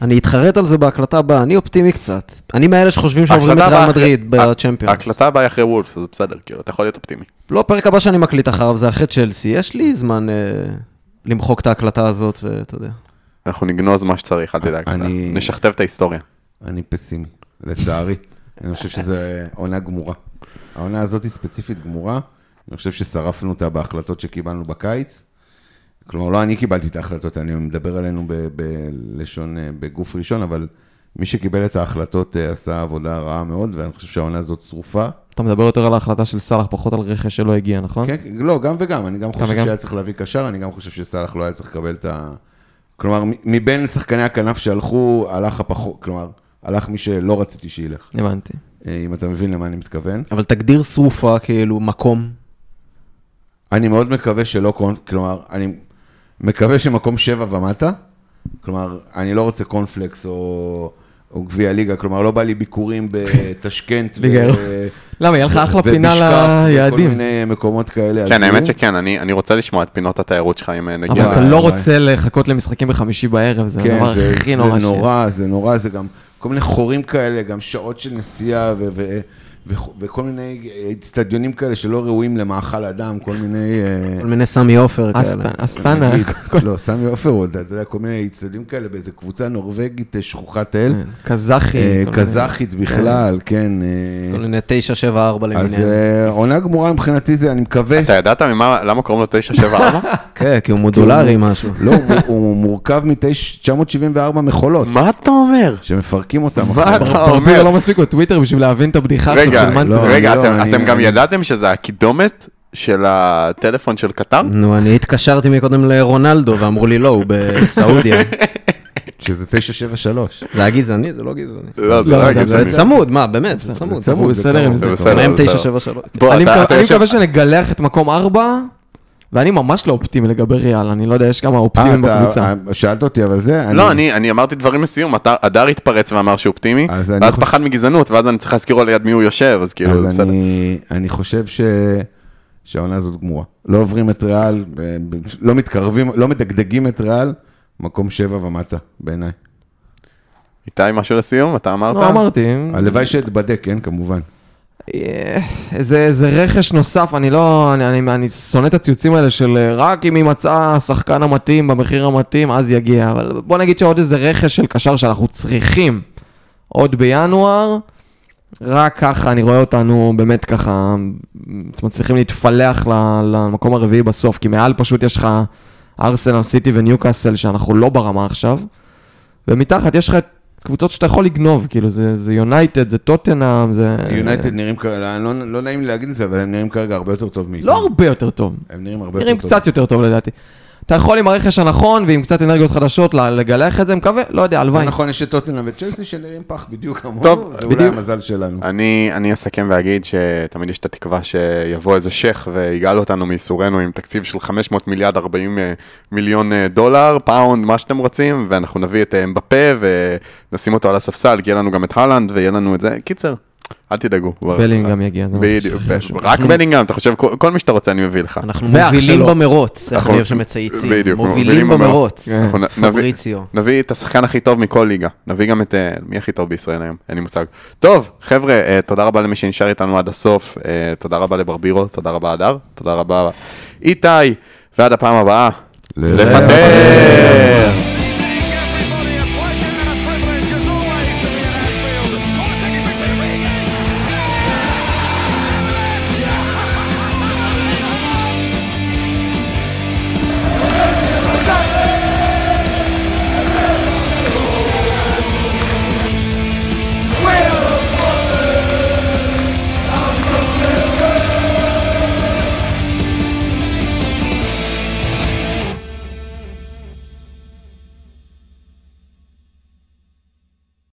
אני אתחרט על זה בהקלטה הבאה, אני אופטימי קצת. אני מאלה שחושבים שעוברים את ריאל מדריד בצ'מפיונס. ההקלטה הבאה היא אחרי וולפס, אז בסדר, כאילו, אתה יכול להיות אופטימי. לא, פרק הבא שאני מקליט אחריו זה אחרי צ'לסי. יש לי זמן למחוק את ההקלטה הזאת, ואתה יודע. אנחנו נגנוז מה שצריך, אל תדאג. אני- נשכתב את ההיסטוריה. אני פסימי, לצערי. אני חושב שזו עונה גמורה. העונה הזאת היא ספציפית גמורה. אני חושב ששרפנו אותה בהחלטות שקיבלנו בקיץ. כלומר, לא אני קיבלתי את ההחלטות, אני מדבר עלינו בלשון, אה, בגוף ראשון, אבל מי שקיבל את ההחלטות אה, עשה עבודה רעה מאוד, ואני חושב שהעונה הזאת שרופה. אתה מדבר יותר על ההחלטה של סאלח, פחות על רכש שלא הגיע, נכון? כן, לא, גם וגם, אני גם חושב וגם? שהיה צריך להביא קשר, אני גם חושב שסאלח לא היה צריך לקבל את ה... כלומר, מבין שחקני הכנף שהלכו, הלך הפחות, כלומר, הלך מי שלא רציתי שילך. הבנתי. אה, אם אתה מבין למה אני מתכוון. אבל תגדיר שרופה, כאילו, מקום. אני מאוד מקווה שלא, קונ- כלומר, אני מקווה שמקום שבע ומטה, כלומר, אני לא רוצה קונפלקס או, או גביע ליגה, כלומר, לא בא לי ביקורים בטשקנט ו- ליגה למה, יהיה לך אחלה פינה ובשקף, וכל ליעדים. מיני מקומות כאלה. כן. האמת שכן, אני אני רוצה לשמוע את פינות התיירות שלך אם אה, נגיע. אבל אתה לא. רוצה לחכות למשחקים בחמישי בערב, זה כן, הדבר זה, הכי זה נורא שיש. נורא, זה נורא, זה גם כל מיני חורים כאלה, גם שעות של נסיעה ו- ו- וכל מיני אצטדיונים כאלה שלא ראויים למאכל אדם, כל מיני... אה, כל מיני סמי עופר כאלה. אסט- אסטנה, כל- לא, סמי עופר עוד, אתה יודע, כל מיני אצטדיונים כאלה באיזה קבוצה נורבגית אה, שכוחת אל, כן, קזחי. אה, כל מיני- קזחית בכלל, כן. אה, כל מיני 974 אז למיניהם. אה, עונה גמורה מבחינתי זה, אני מקווה. אתה ידעת ממה- למה קוראים לו 974? כן, כי הוא מודולרי משהו. לא, הוא- מורכב מ-974 מכולות, מה אתה אומר? שמפרקים אותם. מה. אתה אומר? לא מספיק בטוויטר בשביל להבין את הבדיחה עכשיו רגע, של מנטו. לא, רגע, לא, אתם- אני- אתם גם ידעתם שזה הקידומת של הטלפון של קטר? נו, אני התקשרתי מקודם לרונלדו, ואמרו לי לא, הוא בסעודיה. שזה 973. זה היה גזעני? זה לא גזעני. לא, זה לא, לא זה- היה זה גזעני. צמוד, מה, באמת, זה צמוד. צמוד, זה בסדר עם. זה. זה בסדר. מהם בסדר. 973. בוא, אני מקווה- שנגלח את מקום ארבע, ואני ממש לא אופטימי לגבי ריאל, אני לא יודע, יש כמה אה, אופטימיים אתה בקבוצה. אה, שאלת אותי, אבל זה... לא, אני אני אמרתי דברים לסיום, אתה- הדר התפרץ ואמר שהוא אופטימי, אז אני ואז חושב- פחד מגזענות, ואז אני צריך להזכיר לו ליד מי הוא יושב, אז כאילו, אז בסדר. אני, אני חושב ש... שהעונה הזאת גמורה. לא עוברים את ריאל, ב- לא מתקרבים, לא מדגדגים את ריאל, מקום שבע ומטה, בעיניי. איתי, משהו לסיום? אתה אמרת? לא, אמרתי. הלוואי שאתבדק, כן, כמובן. אה, זה, זה רכש נוסף, אני לא, אני, אני, אני שונא את הציוצים האלה של אה, רק אם היא מצאה השחקן המתאים במחיר המתאים, אז יגיע. אבל בוא נגיד שעוד איזה רכש של קשר שאנחנו צריכים עוד בינואר, רק ככה אני רואה אותנו באמת ככה מצליחים להתפלח למקום הרביעי בסוף, כי מעל פשוט יש לך ארסנל, סיטי וניוקאסל שאנחנו לא ברמה עכשיו, ומתחת יש לך את קבוצות שאתה יכול לגנוב, כאילו זה יונייטד, זה טוטנאם, זה... יונייטד נראים כרגע, לא, לא נעים לי להגיד את זה, אבל הם נראים כרגע הרבה יותר טוב מאיתנו. לא הרבה יותר טוב, הם נראים הרבה נראים יותר טוב. קצת יותר טוב לדעתי. אתה יכול עם הרכש הנכון ועם קצת אנרגיות חדשות לגלח את זה, מקווה, לא יודע, הלוואי. נכון, יש את טוטנאם וצ'לסי שנראים פח בדיוק כמונו, טוב, זה אולי. המזל שלנו. אני, אני אסכם ואגיד שתמיד יש את התקווה שיבוא איזה שייח ויגאל אותנו מייסורנו עם תקציב של 500 מיליארד 40 אה, מיליון אה, דולר, פאונד, מה שאתם רוצים, ואנחנו נביא את אה, אמבפה ונשים אותו על הספסל, כי יהיה לנו גם את הלנד ויהיה לנו את זה. קיצר, אל תדאגו. בלינגהם יגיע, בדיוק. רק בלינגהם, אתה חושב, כל כל מי שאתה רוצה אני מביא לך. אנחנו מובילים. במרוץ, אני אוהב שמצייצים. בדיוק, מובילים במרוץ. נביא- פבריציו. נביא את השחקן הכי טוב מכל ליגה. נביא גם את... אה, מי הכי טוב בישראל היום? אין לי מושג. טוב, חבר'ה, אה, תודה רבה למי שנשאר איתנו עד הסוף. אה, תודה רבה לברבירו, תודה רבה הדר, תודה רבה איתי, ועד הפעם הבאה. לפטר!